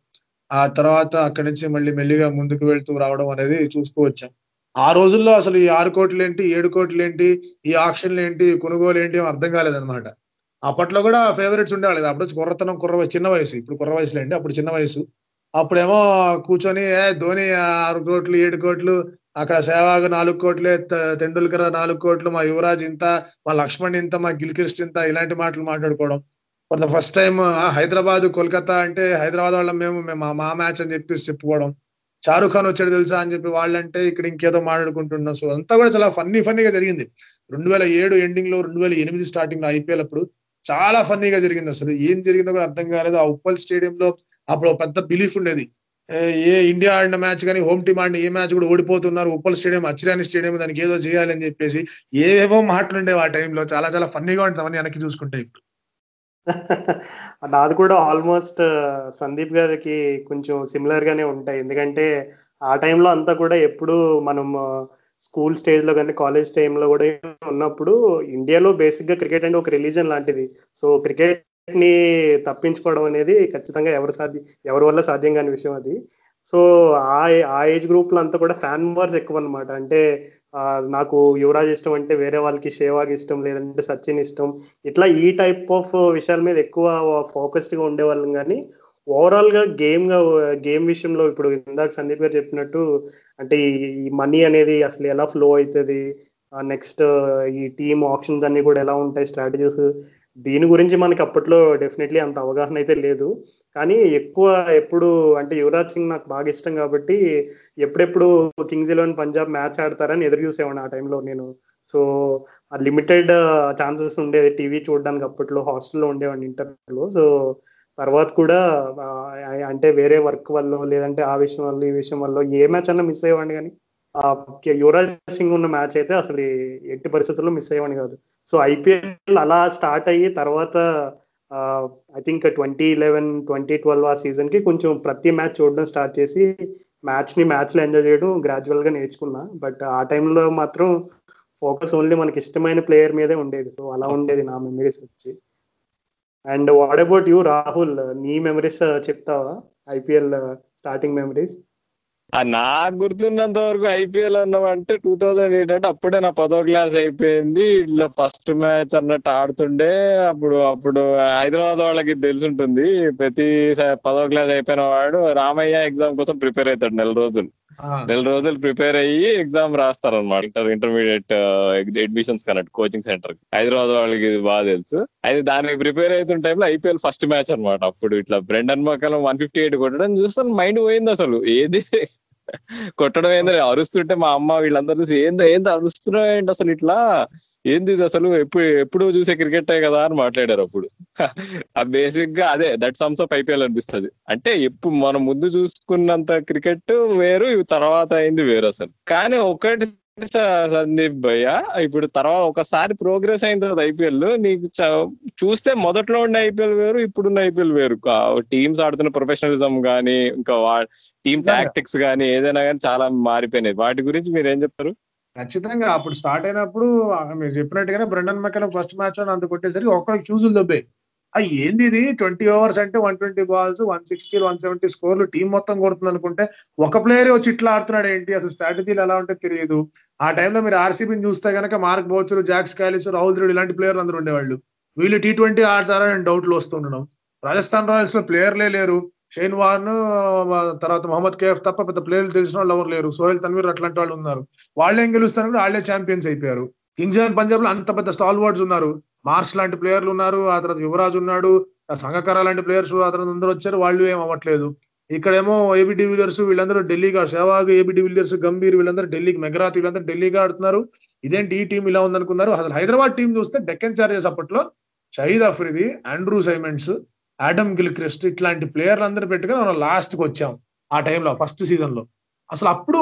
ఆ తర్వాత అక్కడి నుంచి మళ్ళీ మెల్లిగా ముందుకు వెళ్తూ రావడం అనేది చూస్తూ వచ్చాం. ఆ రోజుల్లో అసలు ఈ ఆరు కోట్లు ఏంటి ఏడు కోట్లు ఏంటి ఈ ఆక్షన్లు ఏంటి కొనుగోలు ఏంటి అర్థం కాలేదన్నమాట. అప్పట్లో కూడా ఫేవరెట్స్ ఉండేవాళ్ళు అప్పుడు కుర్రతనం కుర్ర చిన్న వయసు. ఇప్పుడు కుర్ర వయసులేండి అప్పుడు చిన్న వయసు. అప్పుడేమో కూర్చొని ఏ ధోని ఆరు కోట్లు ఏడు కోట్లు అక్కడ సేవాగ్ నాలుగు కోట్లే తెండూల్కర్ నాలుగు కోట్లు మా యువరాజ్ ఇంత మా లక్ష్మణ్ ఇంత మా గిల్క్రిస్ట్ ఇంత ఇలాంటి మాటలు మాట్లాడుకోవడం. For the first time Hyderabad Kolkata అంటే హైదరాబాద్ వాళ్ళం మేము మేము మా- మా మ్యాచ్ అని చెప్పేసి చెప్పుకోవడం. షారుఖ్ ఖాన్ వచ్చాడు తెలుసా అని చెప్పి వాళ్ళంటే ఇక్కడ ఇంకేదో మాట్లాడుకుంటున్నాం. సో అంతా కూడా చాలా ఫన్నీ ఫన్నీగా జరిగింది. రెండు వేల ఏడు ఎండింగ్లో రెండు వేల ఎనిమిది స్టార్టింగ్లో ఐపీఎల్ అప్పుడు చాలా ఫన్నీగా జరిగింది అసలు. ఏం జరిగిందో కూడా అర్థం కాలేదు. ఆ ఉప్పల్ స్టేడియంలో అప్పుడు పెద్ద బిలీఫ్ ఉండేది. ఏ- ఇండియా ఆడిన మ్యాచ్ కానీ హోమ్ టీమ్ ఆడిన ఏ మ్యాచ్ కూడా ఓడిపోతున్నారు. ఉప్పల్ స్టేడియం అచ్చిరాని స్టేడియం దానికి ఏదో చేయాలి అని చెప్పేసి ఏవేవో మాటలుండేవి ఆ టైంలో. చాలా చాలా ఫన్నీగా ఉంటుంది అవన్నీ వెనక్కి చూసుకుంటే ఇప్పుడు. నాది కూడా ఆల్మోస్ట్ సందీప్ గారికి కొంచెం సిమిలర్ గానే ఉంటాయి. ఎందుకంటే ఆ టైంలో అంతా కూడా ఎప్పుడు మనం స్కూల్ స్టేజ్లో కానీ కాలేజ్ టైంలో కూడా ఉన్నప్పుడు ఇండియాలో బేసిక్గా క్రికెట్ అంటే ఒక రిలీజన్ లాంటిది. సో క్రికెట్ని తప్పించుకోవడం అనేది ఖచ్చితంగా ఎవరు సాధ్యం ఎవరి వల్ల సాధ్యం కాని విషయం అది. సో ఆ ఆ ఏజ్ గ్రూప్లో అంతా కూడా ఫ్యాన్ వార్స్ ఎక్కువ అనమాట అంటే నాకు యువరాజ్ ఇష్టం అంటే వేరే వాళ్ళకి షేవాగ్ ఇష్టం లేదంటే సచిన్ ఇష్టం. ఇట్లా ఈ టైప్ ఆఫ్ విషయాల మీద ఎక్కువ ఫోకస్డ్గా ఉండేవాళ్ళం కానీ ఓవరాల్గా గేమ్గా గేమ్ విషయంలో ఇప్పుడు ఇందాక సందీప్ గారు చెప్పినట్టు అంటే ఈ మనీ అనేది అసలు ఎలా ఫ్లో అవుతుంది నెక్స్ట్ ఈ టీమ్ ఆప్షన్స్ అన్ని కూడా ఎలా ఉంటాయి? స్ట్రాటజీస్ దీని గురించి మనకి అప్పట్లో డెఫినెట్లీ అంత అవగాహన అయితే లేదు. కానీ ఎక్కువ ఎప్పుడు అంటే యువరాజ్ సింగ్ నాకు బాగా ఇష్టం కాబట్టి ఎప్పుడెప్పుడు కింగ్స్ ఎలెవన్ పంజాబ్ మ్యాచ్ ఆడతారని ఎదురు చూసేవాడిని ఆ టైంలో నేను. సో ఆ లిమిటెడ్ ఛాన్సెస్ ఉండేది టీవీ చూడడానికి అప్పట్లో హాస్టల్లో ఉండేవాడిని ఇంటర్లో. సో తర్వాత కూడా అంటే వేరే వర్క్ వల్ల లేదంటే ఆ విషయం వల్ల ఈ విషయం వల్ల ఏ మ్యాచ్ అన్నా మిస్ అయ్యేవాడిని కానీ యువరాజ్ సింగ్ ఉన్న మ్యాచ్ అయితే అసలు ఎట్టి పరిస్థితుల్లో మిస్ అయ్యేవాడిని కాదు. సో ఐపీఎల్ అలా స్టార్ట్ అయ్యి తర్వాత I think twenty eleven twenty twelve ఆ సీజన్కి కొంచెం ప్రతి మ్యాచ్ చూడడం స్టార్ట్ చేసి మ్యాచ్ని మ్యాచ్లో ఎంజాయ్ చేయడం గ్రాడ్యువల్గా నేర్చుకున్నా. బట్ ఆ టైంలో మాత్రం ఫోకస్ ఓన్లీ మనకి ఇష్టమైన ప్లేయర్ మీదే ఉండేది. సో అలా ఉండేది నా మెమరీస్ వచ్చి. And what about you Rahul నీ మెమరీస్ uh, చెప్తావా? ఐపీఎల్ స్టార్టింగ్ మెమరీస్ నాకు గుర్తున్నంత వరకు ఐపీఎల్ అన్నామంటే టూ థౌజండ్ ఎయిట్ అంటే అప్పుడే నా పదో క్లాస్ అయిపోయింది. ఇట్లా ఫస్ట్ మ్యాచ్ అన్నట్టు ఆడుతుండే. అప్పుడు అప్పుడు హైదరాబాద్ వాళ్ళకి తెలుసుంటుంది. ప్రతి పదో క్లాస్ అయిపోయిన వాడు రామయ్య ఎగ్జామ్ కోసం ప్రిపేర్ అవుతాడు నెల రోజులు. నెల రోజులు ప్రిపేర్ అయ్యి ఎగ్జామ్ రాస్తారు అనమాట ఇంటర్ ఇంటర్మీడియట్ అడ్మిషన్స్ కన్నట్టు కోచింగ్ సెంటర్. హైదరాబాద్ వాళ్ళకి ఇది బాగా తెలుసు. అయితే దానికి ప్రిపేర్ అవుతున్న టైంలో ఐపీఎల్ ఫస్ట్ మ్యాచ్ అనమాట అప్పుడు ఇట్లా Brendon McCullum one fifty eight కొట్టడం చూస్తాను మైండ్ పోయింది అసలు. ఏది కొట్టడం ఏందో అరుస్తుంటే మా అమ్మ వీళ్ళందరూ చూసి ఏంది ఏంది అరుస్తున్నావు ఏంటి అసలు ఇట్లా? ఏంది ఇది అసలు? ఎప్పుడు ఎప్పుడు చూసే క్రికెట్ కదా? అని మాట్లాడారు అప్పుడు. బేసిక్గా అదే దట్ సమ్స్ ఆఫ్ ఐపీఎల్ అనిపిస్తుంది. అంటే ఎప్పుడు మనం ముందు చూసుకున్నంత క్రికెట్ వేరు తర్వాత అయింది వేరు అసలు. కానీ ఒకటి సందీప్ భయ్య ఇప్పుడు తర్వాత ఒకసారి ప్రోగ్రెస్ అయిన తర్వాత ఐపీఎల్. నీకు చూస్తే మొదట్లో ఉండే ఐపీఎల్ వేరు ఇప్పుడున్న ఐపీఎల్ వేరు. టీమ్స్ ఆడుతున్న ప్రొఫెషనలిజం గానీ ఇంకా టీమ్ టాక్టిక్స్ గానీ ఏదైనా కానీ చాలా మారిపోయినాయి. వాటి గురించి మీరు ఏం చెప్తారు? ఖచ్చితంగా అప్పుడు స్టార్ట్ అయినప్పుడు మీరు చెప్పినట్టుగానే బ్రెండన్ మెక్కలం ఫస్ట్ మ్యాచ్ అంత కొట్టేసరికి ఒక్కడికి చూసులు దొబ్బాయి. ఆ ఏంది ఇది ట్వంటీ ఓవర్స్ అంటే one twenty balls one sixty one seventy స్కోర్లు team మొత్తం కొడుతుంది అనుకుంటే ఒక ప్లేయర్ వచ్చి ఇట్లా ఆడుతున్నాడు ఏంటి? అసలు స్ట్రాటజీలు ఎలా ఉంటే తెలియదు. ఆ టైంలో మీరు ఆర్సీబీని చూస్తే కనుక Mark Boucher Jacques Kallis Rahul Dravid ఇలాంటి ప్లేయర్లు అందరూ ఉండేవాళ్ళు. వీళ్ళు టీ ట్వంటీ ఆడతారా అని డౌట్లు వస్తుండడం రాజస్థాన్ రాయల్స్లో ప్లేయర్లే లేరు. షేన్ వార్న్ తర్వాత మహమ్మద్ కేఫ్ తప్ప పెద్ద ప్లేయర్లు తెలిసిన వాళ్ళు ఎవరు లేరు. సోహెల్ తన్వీర్ అట్లాంటి వాళ్ళు ఉన్నారు. వాళ్ళేం గెలుస్తారు వాళ్ళే ఛాంపియన్స్ అయిపోయారు. కింగ్స్ ఎలెవన్ పంజాబ్లో అంత పెద్ద స్టాల్ వర్డ్స్ ఉన్నారు. మార్ష్ లాంటి ప్లేయర్లు ఉన్నారు ఆ తర్వాత యువరాజ్ ఉన్నాడు సంగకర లాంటి ప్లేయర్స్ ఆ తర్వాత అందరూ వచ్చారు వాళ్ళు ఏం అవ్వట్లేదు. ఇక్కడేమో ఏబి డివిలియర్స్ వీళ్ళందరూ ఢిల్లీగా Sehwag AB de Villiers Gambhir వీళ్ళందరూ ఢిల్లీకి మెగరాత్ వీళ్ళందరూ ఢిల్లీగా ఆడుతున్నారు. ఇదేంటి ఈ టీం ఇలా ఉందనుకున్నారు? అసలు హైదరాబాద్ టీం చూస్తే డెక్కన్ చార్జెస్ అప్పట్లో Shahid Afridi Andrew Symonds Adam Gilchrist ఇట్లాంటి ప్లేయర్లు అందరూ పెట్టుకుని మనం లాస్ట్కి వచ్చాం ఆ టైంలో ఫస్ట్ సీజన్లో అసలు అప్పుడు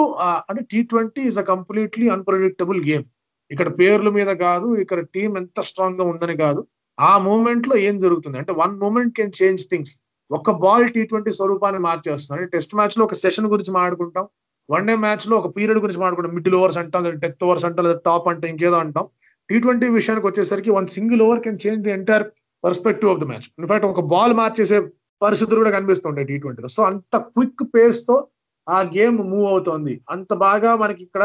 అంటే T twenty is a completely unpredictable game ఇక్కడ పేర్ల మీద కాదు ఇక్కడ టీం ఎంత స్ట్రాంగ్గా ఉందని కాదు. ఆ మూమెంట్లో ఏం జరుగుతుంది అంటే one moment can change things. ఒక బాల్ టీ ట్వంటీ స్వరూపాన్ని మార్చేస్తుంది. టెస్ట్ మ్యాచ్లో ఒక సెషన్ గురించి మాట్లాడుకుంటాం. వన్ డే మ్యాచ్లో ఒక పీరియడ్ గురించి మాట్లాడుకుంటాం. మిడిల్ ఓవర్స్ అంటాం డెత్ ఓవర్స్ అంటాం లేదా టాప్ అంటే ఇంకేదో అంటాం. టీ ట్వంటీ విషయానికి వచ్చేసరికి one single over can change the entire perspective of the match. In fact ఒక బాల్ మార్చేసే పరిస్థితులు కూడా కనిపిస్తుంటాయి టీ ట్వంటీలో. సో అంత క్విక్ పేస్తో ఆ గేమ్ మూవ్ అవుతోంది. అంత బాగా మనకి ఇక్కడ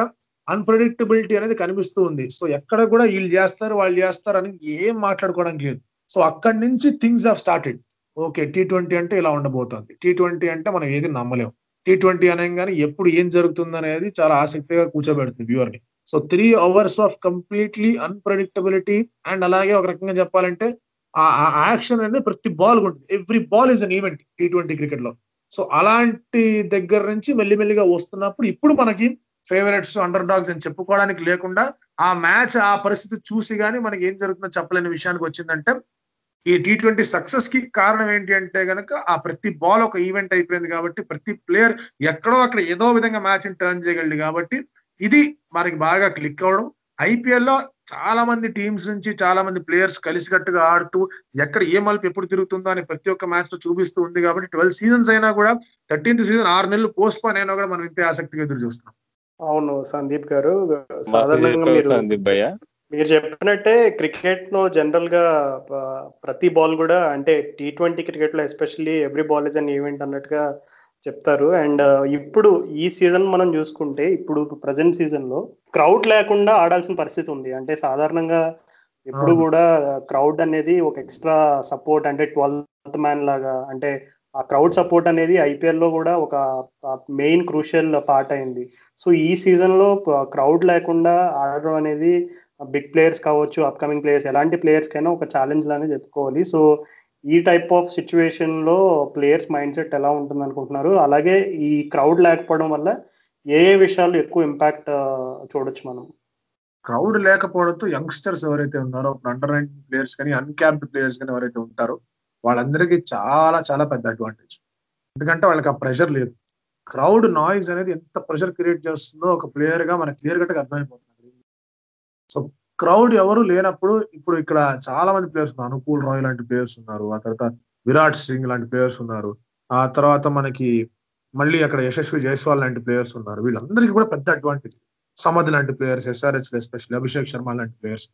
అన్ప్రెడిక్టబిలిటీ అనేది కనిపిస్తూ ఉంది. సో ఎక్కడ కూడా వీళ్ళు చేస్తారు వాళ్ళు చేస్తారు అని ఏం మాట్లాడుకోవడానికి లేదు. సో అక్కడి నుంచి things have started okay T twenty అంటే ఇలా ఉండబోతోంది. టీ ట్వంటీ అంటే మనం ఏది నమ్మలేం. టీ ట్వంటీ అనగానే ఎప్పుడు ఏం జరుగుతుంది అనేది చాలా ఆసక్తిగా కూర్చోబెడుతుంది వ్యూవర్ని so three hours of completely unpredictability and అలాగే ఒక రకంగా చెప్పాలంటే ఆ యాక్షన్ అనేది ప్రతి బాల్ ఉంటుంది. Every ball is an event T twenty క్రికెట్లో. సో అలాంటి దగ్గర నుంచి మెల్లిమెల్లిగా వస్తున్నప్పుడు ఇప్పుడు మనకి ఫేవరెట్స్ అండర్ డాగ్స్ అని చెప్పుకోవడానికి లేకుండా ఆ మ్యాచ్ ఆ పరిస్థితి చూసి గానీ మనకి ఏం జరుగుతుందో చెప్పలేని విషయానికి వచ్చిందంటే ఈ టీ ట్వంటీ సక్సెస్కి కారణం ఏంటి అంటే గనక ఆ ప్రతి బాల్ ఒక ఈవెంట్ అయిపోయింది కాబట్టి ప్రతి ప్లేయర్ ఎక్కడో అక్కడ ఏదో విధంగా మ్యాచ్ టర్న్ చేయగలడు కాబట్టి ఇది మనకి బాగా క్లిక్ అవడం. ఐపీఎల్లో చాలా మంది టీమ్స్ నుంచి చాలా మంది ప్లేయర్స్ కలిసికట్టుగా ఆడుతూ ఎక్కడ ఏ మలుపు ఎప్పుడు తిరుగుతుందో అని ప్రతి ఒక్క మ్యాచ్లో చూపిస్తూ ఉంది కాబట్టి ట్వెల్వ్ సీజన్స్ అయినా కూడా థర్టీన్త్ సీజన్ ఆరు నెలలు పోస్ట్ పోన్ అయినా కూడా మనం ఇంతే ఆసక్తిగా ఎదురు చూస్తున్నాం. అవును సందీప్ గారు. సాధారణంగా మీరు మీరు చెప్పినట్టే క్రికెట్లో జనరల్గా ప్రతి బాల్ కూడా అంటే టీ ట్వంటీ క్రికెట్లో especially every ball is an event అన్నట్టుగా చెప్తారు. అండ్ ఇప్పుడు ఈ సీజన్ మనం చూసుకుంటే ఇప్పుడు ప్రజెంట్ సీజన్లో క్రౌడ్ లేకుండా ఆడాల్సిన పరిస్థితి ఉంది. అంటే సాధారణంగా ఎప్పుడు. కూడా క్రౌడ్ అనేది ఒక ఎక్స్ట్రా సపోర్ట్ అంటే ట్వెల్త్ మ్యాన్ లాగా అంటే ఆ క్రౌడ్ సపోర్ట్ అనేది ఐపీఎల్లో కూడా ఒక మెయిన్ క్రూషియల్ పార్ట్ అయింది. సో ఈ సీజన్లో క్రౌడ్ లేకుండా ఆడడం అనేది బిగ్ ప్లేయర్స్ కావచ్చు అప్కమింగ్ ప్లేయర్స్ ఎలాంటి ప్లేయర్స్కైనా ఒక ఛాలెంజ్ లానే చెప్పుకోవాలి. సో ఈ టైప్ ఆఫ్ సిచ్యువేషన్లో ప్లేయర్స్ మైండ్ సెట్ ఎలా ఉంటుంది అనుకుంటున్నారు? అలాగే ఈ క్రౌడ్ లేకపోవడం వల్ల ఏ ఏ విషయాలు ఎక్కువ ఇంపాక్ట్ చూడొచ్చు మనం? క్రౌడ్ లేకపోవడంతో యంగ్స్టర్స్ ఎవరైతే ఉన్నారో అండర్ నైన్టీన్ ప్లేయర్స్ కానీ అన్క్యాప్డ్ ప్లేయర్స్ కానీ ఎవరైతే ఉంటారో వాళ్ళందరికీ చాలా చాలా పెద్ద అడ్వాంటేజ్ ఎందుకంటే వాళ్ళకి ఆ ప్రెషర్ లేదు. క్రౌడ్ నాయిస్ అనేది ఎంత ప్రెషర్ క్రియేట్ చేస్తుందో ఒక ప్లేయర్గా మనకి క్లియర్ కట్ అర్థమైపోతుంది. సో క్రౌడ్ ఎవరు లేనప్పుడు ఇప్పుడు ఇక్కడ చాలా మంది ప్లేయర్స్ ఉన్నారు. అనుకూల్ రాయ్ లాంటి ప్లేయర్స్ ఉన్నారు. ఆ తర్వాత విరాట్ సింగ్ లాంటి ప్లేయర్స్ ఉన్నారు. ఆ తర్వాత మనకి మళ్ళీ అక్కడ యశస్వి జైస్వాల్ లాంటి ప్లేయర్స్ ఉన్నారు. వీళ్ళందరికీ కూడా పెద్ద అడ్వాంటేజ్ సమద్ లాంటి players SRH especially Abhishek Sharma లాంటి ప్లేయర్స్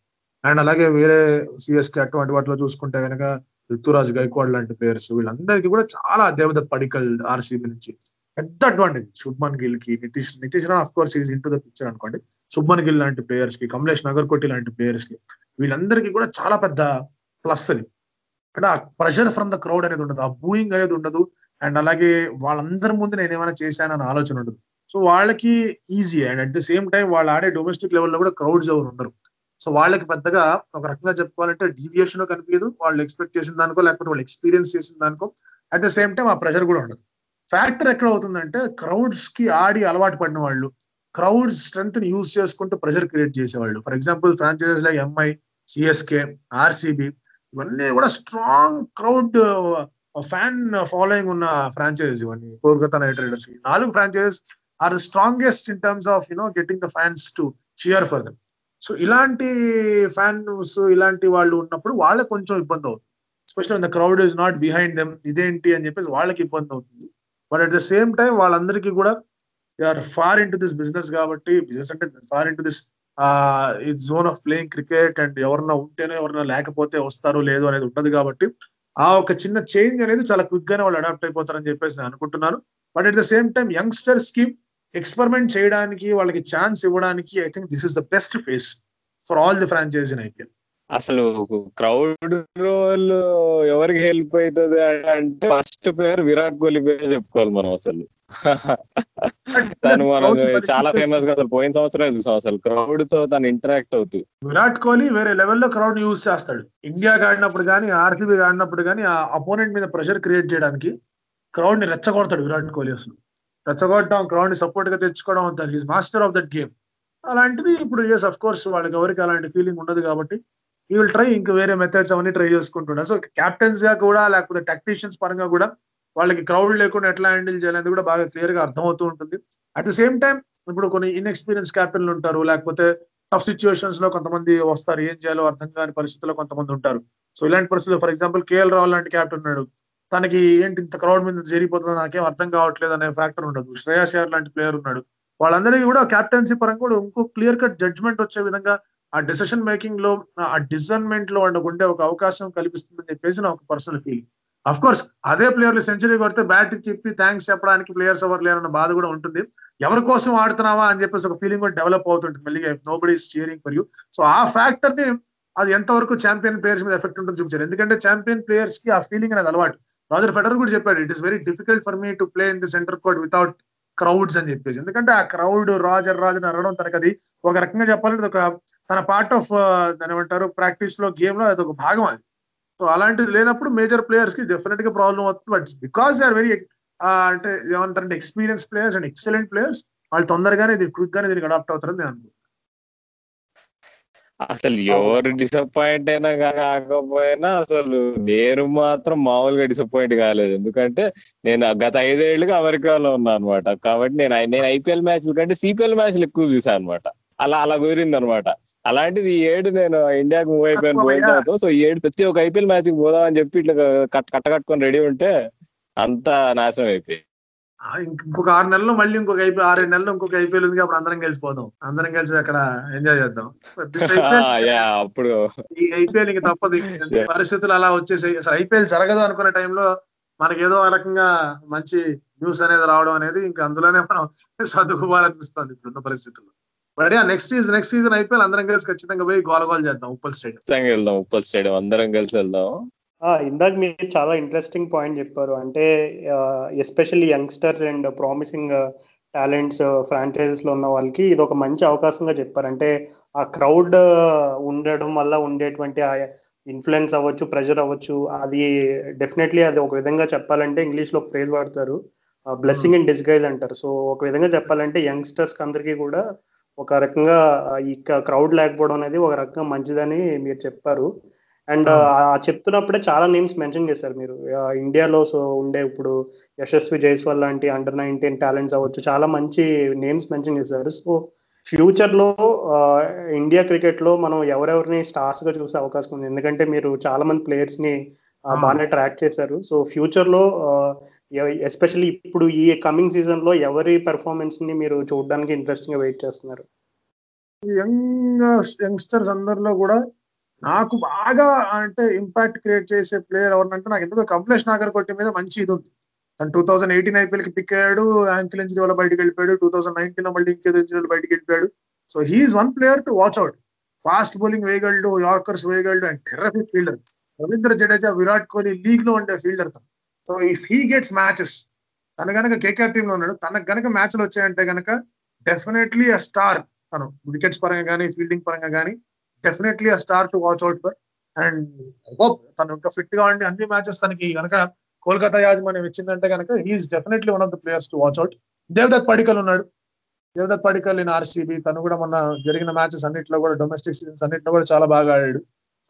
అండ్ అలాగే వేరే సిఎస్కే అటువంటి వాటిలో చూసుకుంటే కనుక ఋతురాజ్ గైక్వాడ్ లాంటి ప్లేయర్స్ వీళ్ళందరికీ కూడా చాలా దేవత పడికల్ ఆర్సీబీ నుంచి పెద్ద advantage Shubman గిల్కి Nitish Nitish Rana of course is into the picture అనుకోండి. శుభ్మన్ గిల్ లాంటి ప్లేయర్స్కి కమలేష్ నగర్కోటి లాంటి ప్లేయర్స్కి వీళ్ళందరికీ కూడా చాలా పెద్ద ప్లస్ అది. అంటే ఆ ప్రెషర్ ఫ్రమ్ ద క్రౌడ్ అనేది ఉండదు ఆ బూయింగ్ అనేది ఉండదు అండ్ అలాగే వాళ్ళందరి ముందు నేను ఏమైనా చేశానని ఆలోచన ఉండదు. సో వాళ్ళకి easy and at the same time వాళ్ళు ఆడే డొమెస్టిక్ లెవెల్లో కూడా క్రౌడ్స్ ఎవరు ఉండరు. సో వాళ్ళకి పెద్దగా ఒక రకంగా చెప్పుకోవాలంటే డీవియేషన్ కనిపించదు. వాళ్ళు ఎక్స్పెక్ట్ చేసిన దానికో లేకపోతే వాళ్ళు ఎక్స్పీరియన్స్ చేసిన దానికో. అట్ ద సేమ్ టైం ఆ ప్రెషర్ కూడా ఉండదు. ఫ్యాక్టర్ ఎక్కడ అవుతుందంటే క్రౌడ్స్కి ఆడి అలవాటు పడిన వాళ్ళు క్రౌడ్ స్ట్రెంత్ని యూజ్ చేసుకుంటూ ప్రెషర్ క్రియేట్ చేసేవాళ్ళు. For example franchises like MI CSK RCB ఇవన్నీ కూడా స్ట్రాంగ్ క్రౌడ్ ఫ్యాన్ ఫాలోయింగ్ ఉన్న ఫ్రాంచైజెస్ ఇవన్నీ. కోల్కతా నైట్ రైడర్స్ నాలుగు franchises are strongest in terms of you know getting the fans to cheer for them so ఇలాంటి fans ఇలాంటి వాళ్ళు ఉన్నప్పుడు వాళ్ళకి కొంచెం ఇబ్బంది అవుతుంది. Special the crowd is not behind them ఇదేంటి అని చెప్పేసి వాళ్ళకి ఇబ్బంది అవుతుంది. But at the same time వాళ్ళందరికీ కూడా they are far into this business కాబట్టి బిజినెస్ అంటే far into this zone of playing cricket and ఎవరన్నా ఉంటేనే ఎవరన్నా లేకపోతే వస్తారు లేదు అనేది ఉండదు కాబట్టి ఆ ఒక చిన్న చేంజ్ అనేది చాలా క్విక్ గానే వాళ్ళు అడాప్ట్ అయిపోతారని చెప్పేసి నేను అనుకుంటున్నాను. But at the same time యంగ్స్టర్స్కి experiment చేయడానికి వాళ్ళకి ఛాన్స్ ఇవ్వడానికి I think this is the best phase for all the franchise in IPL అసలు క్రౌడ్ రోల్ ఎవరికి హెల్ప్ అవుతుంది అంటే ఫస్ట్ ప్లేయర్ విరాట్ కోహ్లీ పేరు చెప్పుకోవాలి మనం అసలు. తను మనం చాలా ఫేమస్గా అసలు పోయిన సంవత్సరం చూసాం అసలు. క్రౌడ్తో తను ఇంటరాక్ట్ అవుతూ. విరాట్ కోహ్లీ వేరే లెవెల్లో క్రౌడ్ యూజ్ చేస్తాడు. ఇండియా ఆడినప్పుడు కానీ ఆర్సీబీ ఆడినప్పుడు కానీ ఆ అపోనెంట్ మీద ప్రెషర్ క్రియేట్ చేయడానికి క్రౌడ్ని రెచ్చగొడతాడు విరాట్ కోహ్లీ అసలు. రెచ్చగొట్టడం క్రౌడ్ని సపోర్ట్గా తెచ్చుకోవడం అంటారు is master of that game అలాంటివి ఇప్పుడు ఎస్ అఫ్ కోర్స్ వాళ్ళకి ఎవరికి అలాంటి ఫీలింగ్ ఉండదు కాబట్టి ఈ విల్ ట్రై ఇంకా వేరే మెథడ్స్ అవన్నీ ట్రై చేసుకుంటున్నా సో క్యాప్టెన్స్గా కూడా లేకపోతే టెక్నీషియన్స్ పరంగా కూడా వాళ్ళకి క్రౌడ్ లేకుండా ఎట్లా హ్యాండిల్ చేయాలనేది కూడా బాగా క్లియర్గా అర్థమవుతూ ఉంటుంది. అట్ ద సేమ్ టైం ఇప్పుడు కొన్ని ఇన్ఎక్స్పీరియన్స్ క్యాప్టెన్లు ఉంటారు లేకపోతే టఫ్ సిచ్యువేషన్స్లో కొంతమంది వస్తారు ఏం చేయాలో అర్థం కాని పరిస్థితుల్లో కొంతమంది ఉంటారు. సో ఇలాంటి పరిస్థితుల్లో ఫర్ ఎగ్జాంపుల్ కేఎల్ రావు లాంటి క్యాప్టెన్ ఉన్నాడు. తనకి ఏంటి ఇంత క్రౌడ్ మీద జరిగిపోతుందో నాకేం అర్థం కావట్లేదు అనే ఫ్యాక్టర్ ఉండదు. శ్రేయాస్ యార్ లాంటి ప్లేయర్ ఉన్నాడు. వాళ్ళందరికీ కూడా క్యాప్టెన్సీ పరంగా కూడా ఇంకో క్లియర్ కట్ జడ్జ్మెంట్ వచ్చే విధంగా ఆ డెసిషన్ మేకింగ్లో ఆ డిజైన్మెంట్లో వాళ్ళకు ఉండే ఒక అవకాశం కల్పిస్తుందని చెప్పేసి నా ఒక పర్సనల్ ఫీలింగ్ అఫ్ కోర్స్ అదే ప్లేయర్లు సెంచరీ కొడితే బ్యాట్ చెప్పి థ్యాంక్స్ చెప్పడానికి ప్లేయర్స్ ఎవరు లేరన్న బాధ కూడా ఉంటుంది. ఎవరి కోసం ఆడుతున్నావా అని చెప్పేసి ఒక ఫీలింగ్ కూడా డెవలప్ అవుతుంటుంది మళ్ళీ nobody cheering for you so ఆ ఫ్యాక్టర్ని అది ఎంతవరకు ఛాంపియన్ ప్లేయర్స్ మీద ఎఫెక్ట్ ఉంటుంది చూపించారు. ఎందుకంటే ఛాంపియన్ ప్లేయర్స్కి ఆ ఫీలింగ్ అనేది అలవాటు. రాజర్ ఫెడర్ కూడా చెప్పాడు it is very difficult for me to play in the centre court without crowds అని చెప్పేసి. ఎందుకంటే ఆ క్రౌడ్ రాజర్ రాజర్ అనడం తనకు అది ఒక రకంగా చెప్పాలంటే ఒక తన పార్ట్ ఆఫ్ దాని ఏమంటారు ప్రాక్టీస్లో గేమ్లో అది ఒక భాగం అది. సో అలాంటిది లేనప్పుడు మేజర్ ప్లేయర్స్కి డెఫినెట్గా ప్రాబ్లం అవుతుంది. But because they are very అంటే ఏమంటారంటే experience players and excellent players వాళ్ళు తొందరగానే ఇది క్విక్ గానే దీనికి అడాప్ట్ అవుతారని నేను అనుకుంటున్నాను. అసలు ఎవరు డిసప్పాయింట్ అయినా కాకపోయినా అసలు నేను మాత్రం మామూలుగా డిసప్పాయింట్ కాలేదు. ఎందుకంటే నేను గత ఐదేళ్ళుగా అమెరికాలో ఉన్నా అనమాట కాబట్టి నేను నేను ఐపీఎల్ మ్యాచ్ల కంటే సిపిఎల్ మ్యాచ్లు ఎక్కువ చూసాను అనమాట అలా అలా కుదిరింది అనమాట అలాంటిది ఈ ఏడు నేను ఇండియాకి మూవ్ అయిపోయాను పోయిన తర్వాత సో ఈ ఏడు ప్రతి ఒక్క ఐపీఎల్ మ్యాచ్కి పోదామని చెప్పి ఇట్లా కట్ కట్ట కట్టుకొని రెడీ ఉంటే అంతా నాశనం అయిపోయింది. ఇంకొక ఆరు నెలలు మళ్ళీ ఇంకొక ఐపీ ఆరేడు నెలలు ఇంకొక ఐపీఎల్ ఉంది అప్పుడు అందరం కలిసిపోదాం అందరం కలిసి అక్కడ ఎంజాయ్ చేద్దాం. అప్పుడు. ఈ ఐపీఎల్ ఇంక తప్పదు. పరిస్థితులు అలా వచ్చేసాయి. అసలు ఐపీఎల్ జరగదు అనుకునే టైంలో మనకి ఏదో రకంగా మంచి న్యూస్ అనేది రావడం అనేది ఇంకా అందులోనే మనం సర్దుకోవాలనిపిస్తుంది ఇప్పుడున్న పరిస్థితుల్లో. Next season next season IPL అందరం కలిసి ఖచ్చితంగా పోయి గోల గోల్ చేద్దాం ఉప్పల్ స్టేడియం. వెళ్దాం. ఉప్పల్ స్టేడియం అందరం కలిసి వెళ్దాం. ఇందాక మీరు చాలా ఇంట్రెస్టింగ్ పాయింట్ చెప్పారు. అంటే especially youngsters and promising talents ఫ్రాంచైజెస్లో ఉన్న వాళ్ళకి ఇది ఒక మంచి అవకాశంగా చెప్పారు. అంటే ఆ క్రౌడ్ ఉండడం వల్ల ఉండేటువంటి ఆ ఇన్ఫ్లుయెన్స్ అవ్వచ్చు ప్రెషర్ అవ్వచ్చు అది డెఫినెట్లీ అది ఒక విధంగా చెప్పాలంటే ఇంగ్లీష్లో ఫ్రేజ్ వాడతారు. బ్లెస్సింగ్ ఇన్ డిస్గైజ్ అంటారు. సో ఒక విధంగా చెప్పాలంటే యంగ్స్టర్స్ అందరికీ కూడా ఒక రకంగా ఈ క్రౌడ్ లేకపోవడం అనేది ఒక రకంగా మంచిదని మీరు చెప్పారు. అండ్ చెప్తున్నప్పుడే చాలా నేమ్స్ మెన్షన్ చేశారు మీరు. ఇండియాలో సో ఉండే ఇప్పుడు యశస్వి జైస్వాల్ లాంటి అండర్ నైన్టీన్ టాలెంట్స్ అవ్వచ్చు. చాలా మంచి నేమ్స్ మెన్షన్ చేశారు. సో ఫ్యూచర్లో ఇండియా క్రికెట్లో మనం ఎవరెవరిని స్టార్స్గా చూసే అవకాశం ఉంది. ఎందుకంటే మీరు చాలా మంది ప్లేయర్స్ని బాగానే ట్రాక్ చేశారు. సో ఫ్యూచర్లో ఎస్పెషల్లీ ఇప్పుడు ఈ కమింగ్ సీజన్లో ఎవరి పెర్ఫార్మెన్స్ని మీరు చూడడానికి ఇంట్రెస్టింగ్గా వెయిట్ చేస్తున్నారు? యంగ్ యంగ్స్టర్స్ అందరిలో కూడా నాకు బాగా అంటే ఇంపాక్ట్ క్రియేట్ చేసే ప్లేయర్ ఎవరినంటే నాకు ఎందుకో కమలేష్ నాగర్ కొట్టి మీద మంచి ఇది ఉంది. తను టూ థౌసండ్ ఎయిటీన్ ఐపీఎల్కి పిక్ అయ్యాడు యాంకిల్ ఇంజరీ వల్ల బయటకు వెళ్ళిపోయాడు టూ థౌసండ్ నైన్టీన్లో మళ్ళీ ఇంకేదో ఇంజరీ బయటకు వెళ్ళిపోయాడు. So he's one player to watch out fast bowling వేయగలడు yorkers వేయగలడు and terrific fielder Ravindra Jadeja Virat Kohli లీగ్లో ఉండే ఫీల్డర్ తను. So if he gets matches తన కనుక కేకేఆర్ టీమ్లో ఉన్నాడు తనకు కనుక మ్యాచ్లు వచ్చాయంటే కనుక డెఫినెట్లీ అ స్టార్ తను. వికెట్స్ పరంగా కానీ ఫీల్డింగ్ పరంగా కానీ definitely a star to watch out for and hope తను ఇంకా ఫిట్గా ఉండి అన్ని మ్యాచెస్ తనకి కనుక కోల్కతా యాజమాన్యం ఇచ్చిందంటే కనుక he's definitely one of the players to watch out Devdutt Padikkal ఉన్నాడు. దేవదత్ పడికల్ ఇన్ ఆర్సీబీ తను కూడా మొన్న జరిగిన మ్యాచెస్ అన్నింటిలో కూడా డొమెస్టిక్ సీజన్స్ అన్నింటిలో కూడా చాలా బాగా ఆడాడు.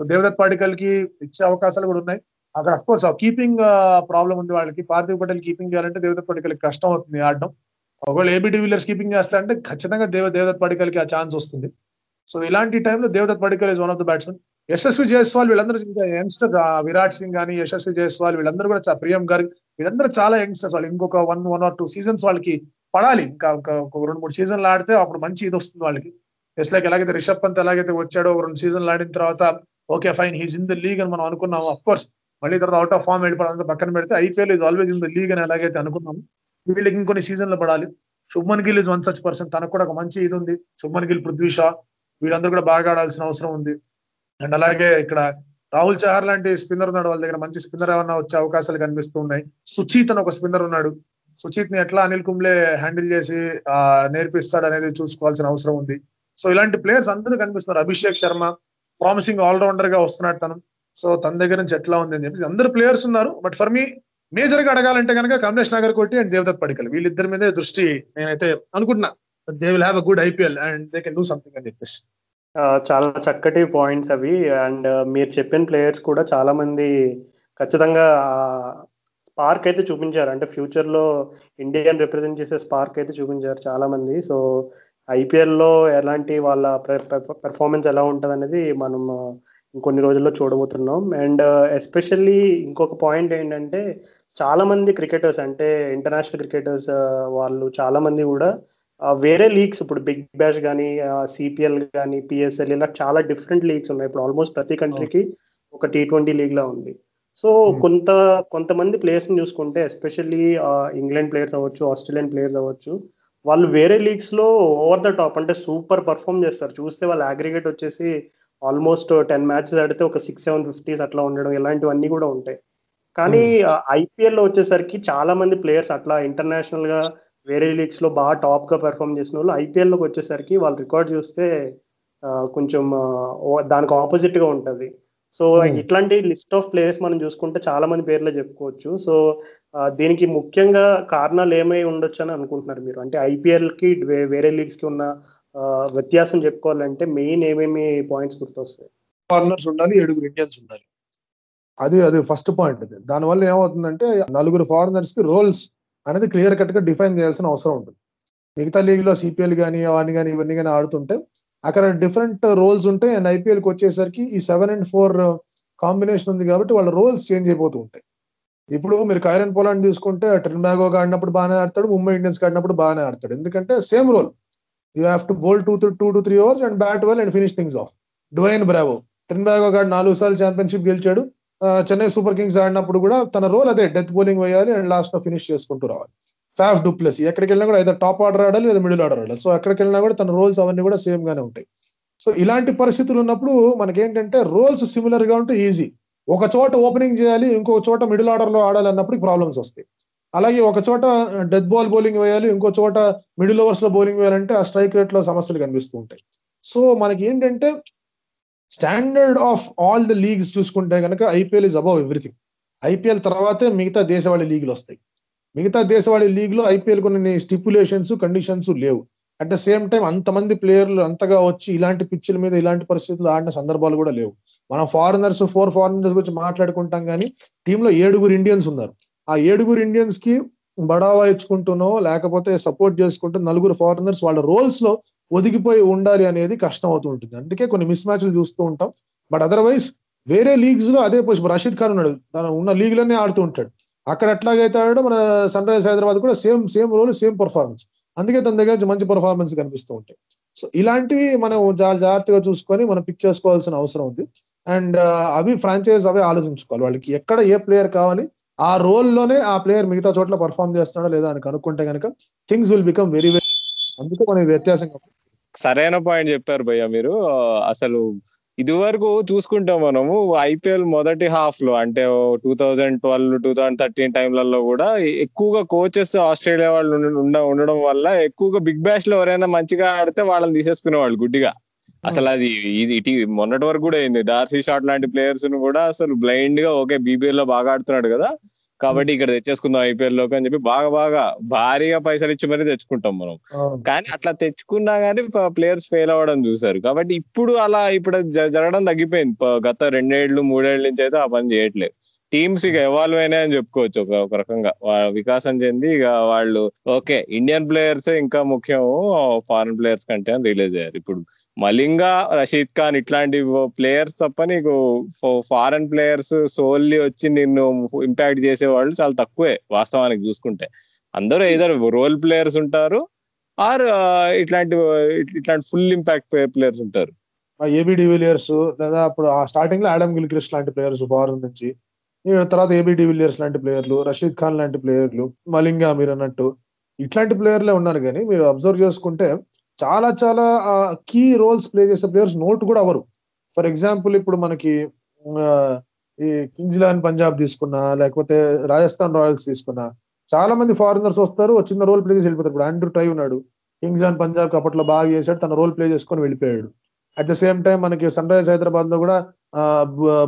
సో దేవదత్ పడికల్కి ఇచ్చే అవకాశాలు కూడా ఉన్నాయి. అక్కడ అఫ్ కోర్స్ కీపింగ్ ప్రాబ్లం ఉంది వాళ్ళకి. పార్థివ్ పటేల్ కీపింగ్ చేయాలంటే దేవదత్ పడికల్ కష్టం అవుతుంది ఆడడం. ఒకవేళ ఏబీ డివిలియర్స్ కీపింగ్ చేస్తా అంటే ఖచ్చితంగా దేవ దేవదత్ పడికల్కి ఆ ఛాన్స్ వస్తుంది. సో ఇలాంటి టైంలో Devdutt Padikkal is one of the batsmen Yashasvi Jaiswal వీళ్ళందరూ యంగ్స్టర్ విరాట్ సింగ్ కానీ యశస్వి జైస్వాల్ వీళ్ళందరూ కూడా ప్రియం గారు వీళ్ళందరూ చాలా యంగ్స్టర్స్ వాళ్ళు. ఇంకొక one one or two seasons వాళ్ళకి పడాలి. ఇంకా ఒక రెండు మూడు సీజన్లు ఆడితే అప్పుడు మంచి ఇది వస్తుంది వాళ్ళకి. జస్ట్ లైక్ ఎలాగైతే రిషబ్ పంత్ ఎలాగైతే వచ్చాడో రెండు సీజన్లు ఆడిన తర్వాత okay fine he's in the league అని మనం అనుకున్నాము. అఫ్ కోర్స్ మళ్ళీ తర్వాత అవుట్ ఆఫ్ ఫామ్ వెళ్ళిపోవడం పక్కన పెడితే IPL is always in the league అని ఎలాగైతే అనుకున్నాము వీళ్ళకి ఇంకొన్ని సీజన్లు పడాలి. Shubman Gill is one such person తనకు కూడా ఒక మంచి ఇది ఉంది. శుభ్మన్ గిల్ పృథ్వీ షా వీళ్ళందరూ కూడా బాగా ఆడాల్సిన అవసరం ఉంది. అండ్ అలాగే ఇక్కడ రాహుల్ చహార్ లాంటి స్పిన్నర్ ఉన్నాడు వాళ్ళ దగ్గర. మంచి స్పిన్నర్ ఏమన్నా వచ్చే అవకాశాలు కనిపిస్తూ ఉన్నాయి. అని ఒక స్పిన్నర్ ఉన్నాడు. సుచిత్ని ఎట్లా అనిల్ కుంబ్లే హ్యాండిల్ చేసి ఆ నేర్పిస్తాడు అనేది చూసుకోవాల్సిన అవసరం ఉంది. సో ఇలాంటి ప్లేయర్స్ అందరూ కనిపిస్తున్నారు. అభిషేక్ శర్మ ప్రామిసింగ్ ఆల్రౌండర్గా వస్తున్నాడు తను. సో తన దగ్గర నుంచి ఎట్లా ఉంది అని చెప్పి అందరు ప్లేయర్స్ ఉన్నారు. బట్ ఫర్ మీ మేజర్గా అడగాలంటే కనుక కమలేష్ నగర్ కోటి అండ్ దేవదత్ పడికల్. వీళ్ళిద్దరి మీదే దృష్టి నేనైతే అనుకుంటున్నా. They will have a good IPL and they can do something అని చెప్పేసి. చాలా చక్కటి పాయింట్స్ అవి. అండ్ uh, మీరు చెప్పిన ప్లేయర్స్ కూడా చాలా మంది ఖచ్చితంగా స్పార్క్ అయితే చూపించారు. అంటే ఫ్యూచర్లో ఇండియన్ రిప్రజెంట్ చేసే స్పార్క్ అయితే చూపించారు చాలా మంది. సో ఐపీఎల్లో ఎలాంటి వాళ్ళ పెర్ఫార్మెన్స్ ఎలా ఉంటుంది అనేది మనం ఇంకొన్ని రోజుల్లో చూడబోతున్నాం. అండ్ ఎస్పెషల్లీ uh, ఇంకొక పాయింట్ ఏంటంటే చాలా మంది క్రికెటర్స్ అంటే ఇంటర్నేషనల్ క్రికెటర్స్ వాళ్ళు చాలా మంది కూడా వేరే లీగ్స్ ఇప్పుడు బిగ్ బ్యాష్ కానీ సిపిఎల్ కానీ పిఎస్ఎల్ ఇలా చాలా డిఫరెంట్ లీగ్స్ ఉన్నాయి. ఇప్పుడు ఆల్మోస్ట్ ప్రతి కంట్రీకి ఒక టీ ట్వంటీ లీగ్ లా ఉంది. సో కొంత కొంతమంది ప్లేయర్స్ని చూసుకుంటే ఎస్పెషల్లీ ఇంగ్లాండ్ ప్లేయర్స్ అవ్వచ్చు ఆస్ట్రేలియన్ ప్లేయర్స్ అవ్వచ్చు వాళ్ళు వేరే లీగ్స్లో ఓవర్ ద టాప్ అంటే సూపర్ పర్ఫామ్ చేస్తారు. చూస్తే వాళ్ళ అగ్రిగేట్ వచ్చేసి ఆల్మోస్ట్ టెన్ మ్యాచెస్ ఆడితే ఒక సిక్స్ సెవెన్ ఫిఫ్టీస్ అట్లా ఉండడం ఇలాంటివన్నీ కూడా ఉంటాయి. కానీ ఐపీఎల్లో వచ్చేసరికి చాలా మంది ప్లేయర్స్ అట్లా ఇంటర్నేషనల్గా వేరే లీగ్స్లో బాగా టాప్గా పెర్ఫామ్ చేసిన వాళ్ళు ఐపీఎల్లోకి వచ్చేసరికి వాళ్ళ రికార్డ్ చూస్తే కొంచెం దానికి ఆపోజిట్గా ఉంటది. So Hmm. ఇట్లాంటి లిస్ట్ ఆఫ్ ప్లేయర్స్ మనం చూసుకుంటే చాలా మంది పేర్లు చెప్పుకోవచ్చు. సో దీనికి ముఖ్యంగా కారణాలు ఏమై ఉండొచ్చు అని అనుకుంటున్నారు మీరు? అంటే ఐపీఎల్కి వే- వేరే లీగ్స్కి ఉన్న వ్యత్యాసం చెప్పుకోవాలంటే మెయిన్ ఏమేమి పాయింట్స్ గుర్తొస్తాయి? ఫారినర్స్ ఉండాలి ఏడుగురు ఇండియన్స్ ఉండాలి. అది అది ఫస్ట్ పాయింట్. అది దానివల్ల ఏమవుతుందంటే నలుగురు ఫారినర్స్కి రోల్స్ అనేది క్లియర్ కట్గా డిఫైన్ చేయాల్సిన అవసరం ఉంటుంది. మిగతా లీగ్లో సిపిఎల్ కానీ అవన్నీ కానీ ఇవన్నీ కానీ ఆడుతుంటే అక్కడ డిఫరెంట్ రోల్స్ ఉంటాయి. అండ్ ఐపీఎల్కి వచ్చేసరికి ఈ సెవెన్ అండ్ ఫోర్ కాంబినేషన్ ఉంది కాబట్టి వాళ్ళ రోల్స్ చేంజ్ అయిపోతూ ఉంటాయి. ఇప్పుడు మీరు కైరన్ పోలాండ్ తీసుకుంటే ట్రిన్ బ్యాగో ఆడినప్పుడు బాగానే ఆడతాడు ముంబై ఇండియన్స్ ఆడినప్పుడు బాగానే ఆడతాడు. ఎందుకంటే same role you have to bowl two two to three hours and bat well and finish things of Dwayne Bravo Trinbago గాడు నాలుగు సార్లు ఛాంపియన్షిప్ గెలిచాడు. చెన్నై సూపర్ కింగ్స్ ఆడినప్పుడు కూడా తన రోల్ అదే డెత్ బౌలింగ్ వేయాలి అండ్ లాస్ట్లో ఫినిష్ చేసుకుంటూ రావాలి. ఫాఫ్ డూప్లెస్ ఎక్కడికి వెళ్ళినా కూడా ఏదో టాప్ ఆర్డర్ ఆడాలి లేదా మిడిల్ ఆర్డర్ ఆడాలి. సో ఎక్కడికి వెళ్ళినా కూడా తన రోల్స్ అవన్నీ కూడా సేమ్ గానే ఉంటాయి. సో ఇలాంటి పరిస్థితులు ఉన్నప్పుడు మనకేంటంటే రోల్స్ సిమిలర్గా ఉంటే ఈజీ ఒక చోట ఓపెనింగ్ చేయాలి ఇంకో చోట మిడిల్ ఆర్డర్లో ఆడాలి అన్నప్పుడు ప్రాబ్లమ్స్ వస్తాయి. అలాగే ఒక చోట డెత్ బాల్ బౌలింగ్ వేయాలి ఇంకో చోట మిడిల్ ఓవర్స్లో బౌలింగ్ వేయాలంటే ఆ స్ట్రైక్ రేట్లో సమస్యలు కనిపిస్తూ ఉంటాయి. సో మనకి ఏంటంటే standard of all the leagues చూసుకుంటే కనుక IPL is above everything IPL తర్వాతే మిగతా దేశవాళీ లీగ్లు వస్తాయి. మిగతా దేశవాళీ లీగ్లో ఐపీఎల్ కొన్ని స్టిపులేషన్స్ కండిషన్స్ లేవు. అట్ ద సేమ్ టైం అంతమంది ప్లేయర్లు అంతగా వచ్చి ఇలాంటి పిచ్చుల మీద ఇలాంటి పరిస్థితులు ఆడిన సందర్భాలు కూడా లేవు. మనం ఫారినర్స్ ఫోర్ ఫారినర్స్ గురించి మాట్లాడుకుంటాం కానీ టీంలో ఏడుగురు ఇండియన్స్ ఉన్నారు. ఆ ఏడుగురు ఇండియన్స్కి బడావా ఇచ్చుకుంటూనో లేకపోతే సపోర్ట్ చేసుకుంటూ నలుగురు ఫారినర్స్ వాళ్ళ రోల్స్లో ఒదిగిపోయి ఉండాలి అనేది కష్టం అవుతూ ఉంటుంది. అందుకే కొన్ని మిస్ మ్యాచ్లు చూస్తూ ఉంటాం. బట్ అదర్వైజ్ వేరే లీగ్స్లో అదే పొజిషన్ రషీద్ ఖాన్ ఉన్నాడు. తన ఉన్న లీగ్ ఆడుతూ ఉంటాడు. అక్కడ ఎట్లాగైతే ఆడాడో మన సన్ రైజర్స్ హైదరాబాద్ కూడా same same role same performance అందుకే తన దగ్గర నుంచి మంచి పర్ఫార్మెన్స్ కనిపిస్తూ ఉంటాయి. సో ఇలాంటివి మనం చాలా జాగ్రత్తగా చూసుకొని మనం పిక్ చేసుకోవాల్సిన అవసరం ఉంది. అండ్ uh, అవి ఫ్రాంచైజ్ అవే ఆలోచించుకోవాలి. వాళ్ళకి ఎక్కడ ఏ ప్లేయర్ కావాలి ఆ రోల్లోనే ఆ ప్లేయర్ మిగతా చోట్ల పర్ఫామ్ చేస్తాడో లేదా అని కనుక్కుంటే కనుక things will become very very అందుకే మనం వ్యత్యాసం సరైన పాయింట్ చెప్పారు భయ్య మీరు. అసలు ఇది వరకు చూసుకుంటాం మనము ఐపీఎల్ మొదటి హాఫ్లో అంటే two thousand twelve two thousand thirteen టైంలలో కూడా ఎక్కువగా కోచెస్ ఆస్ట్రేలియా వాళ్ళు ఉండ- ఉండ- ఉండడం వల్ల ఎక్కువగా బిగ్ బ్యాష్లో ఎవరైనా మంచిగా ఆడితే వాళ్ళని తీసేసుకునేవాళ్ళు గుడ్డిగా. అసలు అది ఇది ఇటీ మొన్నటి వరకు కూడా అయింది. డార్సీ షాట్ లాంటి ప్లేయర్స్ను కూడా అసలు బ్లైండ్గా ఓకే బీబీఎల్లో బాగా ఆడుతున్నాడు కదా. కాబట్టి ఇక్కడ తెచ్చేసుకుందాం ఐపీఎల్లోకి అని చెప్పి బాగా బాగా భారీగా పైసలు ఇచ్చి మరీ తెచ్చుకుంటాం మనం. కానీ అట్లా తెచ్చుకున్నా గానీ ప్లేయర్స్ ఫెయిల్ అవ్వడం చూసారు కాబట్టి ఇప్పుడు అలా ఇప్పుడు జరగడం తగ్గిపోయింది. గత రెండేళ్ళు మూడేళ్ళ నుంచి అయితే ఆ పని చేయట్లేదు. టీమ్స్ ఇక ఎవాల్వ్ అయినాయి అని చెప్పుకోవచ్చు ఒక ఒక రకంగా. వికాసం చెంది ఇక వాళ్ళు ఓకే ఇండియన్ ప్లేయర్స్ ఇంకా ముఖ్యం ఫారెన్ ప్లేయర్స్ కంటే అని రిలీజ్ అయ్యారు ఇప్పుడు. మలింగా రషీద్ ఖాన్ ఇట్లాంటి ప్లేయర్స్ తప్ప నీకు ఫారెన్ ప్లేయర్స్ సోల్లీ వచ్చి నిన్ను ఇంపాక్ట్ చేసే వాళ్ళు చాలా తక్కువే వాస్తవానికి చూసుకుంటే. అందరూ ఏదర్ రోల్ ప్లేయర్స్ ఉంటారు ఆర్ ఇట్లాంటి ఇట్లాంటి ఫుల్ ఇంపాక్ట్ ప్లేయర్స్ ఉంటారు. ఏబి డివిలియర్స్ లేదా అప్పుడు ఆ స్టార్టింగ్లో ఆడమ్ గిల్క్రిస్ట్ లాంటి ప్లేయర్స్ ఫారెన్ నుంచి తర్వాత ఏబి డివిలియర్స్ లాంటి ప్లేయర్లు రషీద్ ఖాన్ లాంటి ప్లేయర్లు మలింగా మీరు అన్నట్టు ఇట్లాంటి ప్లేయర్లే ఉన్నారు కానీ మీరు అబ్జర్వ్ చేసుకుంటే చాలా చాలా కీ రోల్స్ ప్లే చేసే ప్లేయర్స్ నోట్ కూడా అవరు ఫర్ ఎగ్జాంపుల్ ఇప్పుడు మనకి ఈ కింగ్స్ లెవెన్ పంజాబ్ తీసుకున్నా లేకపోతే రాజస్థాన్ రాయల్స్ తీసుకున్నా చాలా మంది ఫారినర్స్ వస్తారు చిన్న రోల్ ప్లే చేసి వెళ్ళిపోతారు. ఇప్పుడు ఆండ్రూ ట్రై ఉన్నాడు కింగ్స్ లెవెన్ పంజాబ్ అప్పట్లో బాగా చేశాడు తన రోల్ ప్లే చేసుకొని వెళ్ళిపోయాడు. అట్ ద సేమ్ టైం మనకి సన్ రైజ్ హైదరాబాద్లో కూడా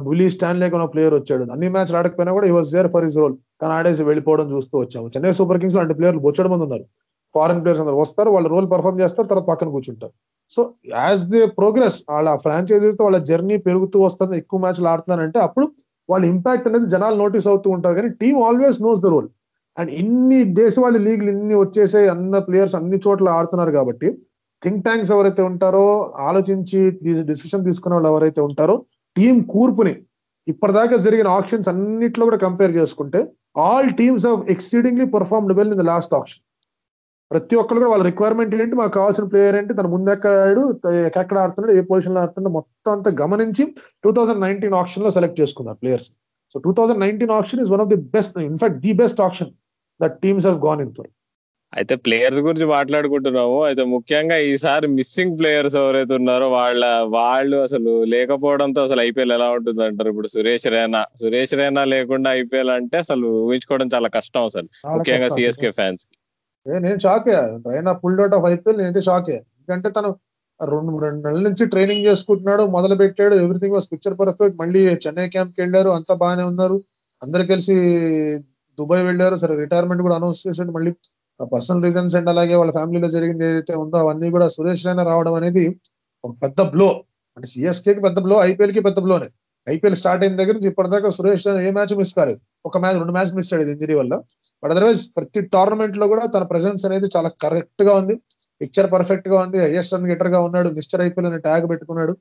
బులీ స్టాన్లే ఒక ప్లేయర్ వచ్చాడు. అన్ని మ్యాచ్ ఆడకపోయినా కూడా he was there for his role కానీ ఆడేసి వెళ్ళిపోవడం చూస్తూ వచ్చాము. చెన్నై సూపర్ కింగ్స్లో అంటే ప్లేయర్లు బొచ్చడం మంది ఉన్నారు. ఫారెన్ ప్లేయర్స్ అందరు వస్తారు వాళ్ళు రోల్ పర్ఫామ్ చేస్తారు తర్వాత పక్కన కూర్చుంటారు. సో యాజ్ దే ప్రోగ్రెస్ వాళ్ళ ఫ్రాంచైజీస్తో వాళ్ళ జర్నీ పెరుగుతూ వస్తుంది ఎక్కువ మ్యాచ్లు ఆడుతున్నారంటే అప్పుడు వాళ్ళ ఇంపాక్ట్ అనేది జనాలు నోటీస్ అవుతూ ఉంటారు. కానీ team always knows the role and ఇన్ని దేశవాళి లీగ్లు ఇన్ని వచ్చేసే అన్న ప్లేయర్స్ అన్ని చోట్ల ఆడుతున్నారు కాబట్టి థింక్ ట్యాంక్స్ ఎవరైతే ఉంటారో ఆలోచించి డిసిషన్ తీసుకునే వాళ్ళు ఎవరైతే ఉంటారో టీం కూర్పుని ఇప్పటిదాకా జరిగిన ఆప్షన్స్ అన్నిట్లో కూడా కంపేర్ చేసుకుంటే all teams of exceedingly performed well in the last auction ప్రతి ఒక్కరు కూడా వాళ్ళ రిక్వైర్మెంట్ ఏంటి? మాకు కావాల్సిన ప్లేయర్ ఏంటి? తన ముందు ఎక్కడాడు ఎక్కడ ఆడుతున్నాడు ఏ పొజిషన్లో ఆడుతున్నాడు మొత్తం అంతా గమనించి టూ థౌసండ్ నైన్టీన్ ఆప్షన్లో సెలెక్ట్ చేసుకున్నారు players so two thousand nineteen auction is one of the best in fact the best auction that teams have gone in for అయితే ప్లేయర్స్ గురించి మాట్లాడుకుంటున్నాము. అయితే ముఖ్యంగా ఈసారి మిస్సింగ్ ప్లేయర్స్ ఎవరైతే ఉన్నారో వాళ్ళ వాళ్ళు అసలు లేకపోవడంతో అసలు ఐపీఎల్ ఎలా ఉంటుంది అంటారు ఇప్పుడు సురేష్ రైనా సురేష్ రైనా లేకుండా ఐపీఎల్ అంటే అసలు ఊహించుకోవడం చాలా కష్టం అసలు ముఖ్యంగా సిఎస్కే ఫ్యాన్స్కి. నేను shock Raina pulled out of IPL నేనైతే షాక్ ఎందుకంటే తను రెండు రెండు నెలల నుంచి ట్రైనింగ్ చేసుకుంటున్నాడు మొదలు పెట్టాడు ఎవ్రీథింగ్ వాస్ పిక్చర్ పర్ఫెక్ట్ మళ్ళీ చెన్నై క్యాంప్కి వెళ్ళారు అంతా బాగానే ఉన్నారు. అందరు కలిసి దుబాయ్ వెళ్ళారు. సరే రిటైర్మెంట్ కూడా అనౌన్స్ చేసాడు. మళ్ళీ పర్సనల్ రీజన్స్ అండ్ అలాగే వాళ్ళ ఫ్యామిలీలో జరిగింది ఏదైతే ఉందో అవన్నీ కూడా సురేష్ రైనా రావడం అనేది ఒక పెద్ద బ్లో అంటే సిఎస్కే కి పెద్ద బ్లో ఐపీఎల్కి పెద్ద బ్లో అనేది. ఐపీఎల్ స్టార్ట్ అయిన దగ్గర నుంచి ఇప్పటిదాకా సురేష్ రైనా ఏ మ్యాచ్ మిస్ కాలేదు. ఒక మ్యాచ్ రెండు మ్యాచ్ మిస్ అయ్యేది ఇంజరీ వల్ల. బట్ అదర్వైజ్ ప్రతి టోర్నమెంట్లో కూడా తన ప్రెసెన్స్ అనేది చాలా కరెక్ట్గా ఉంది. పిక్చర్ పర్ఫెక్ట్గా ఉంది. హైయెస్ట్ రన్ గెటర్గా ఉన్నాడు. మిస్టర్ ఐపీఎల్ అనే ట్యాగ్ పెట్టుకున్నాడు.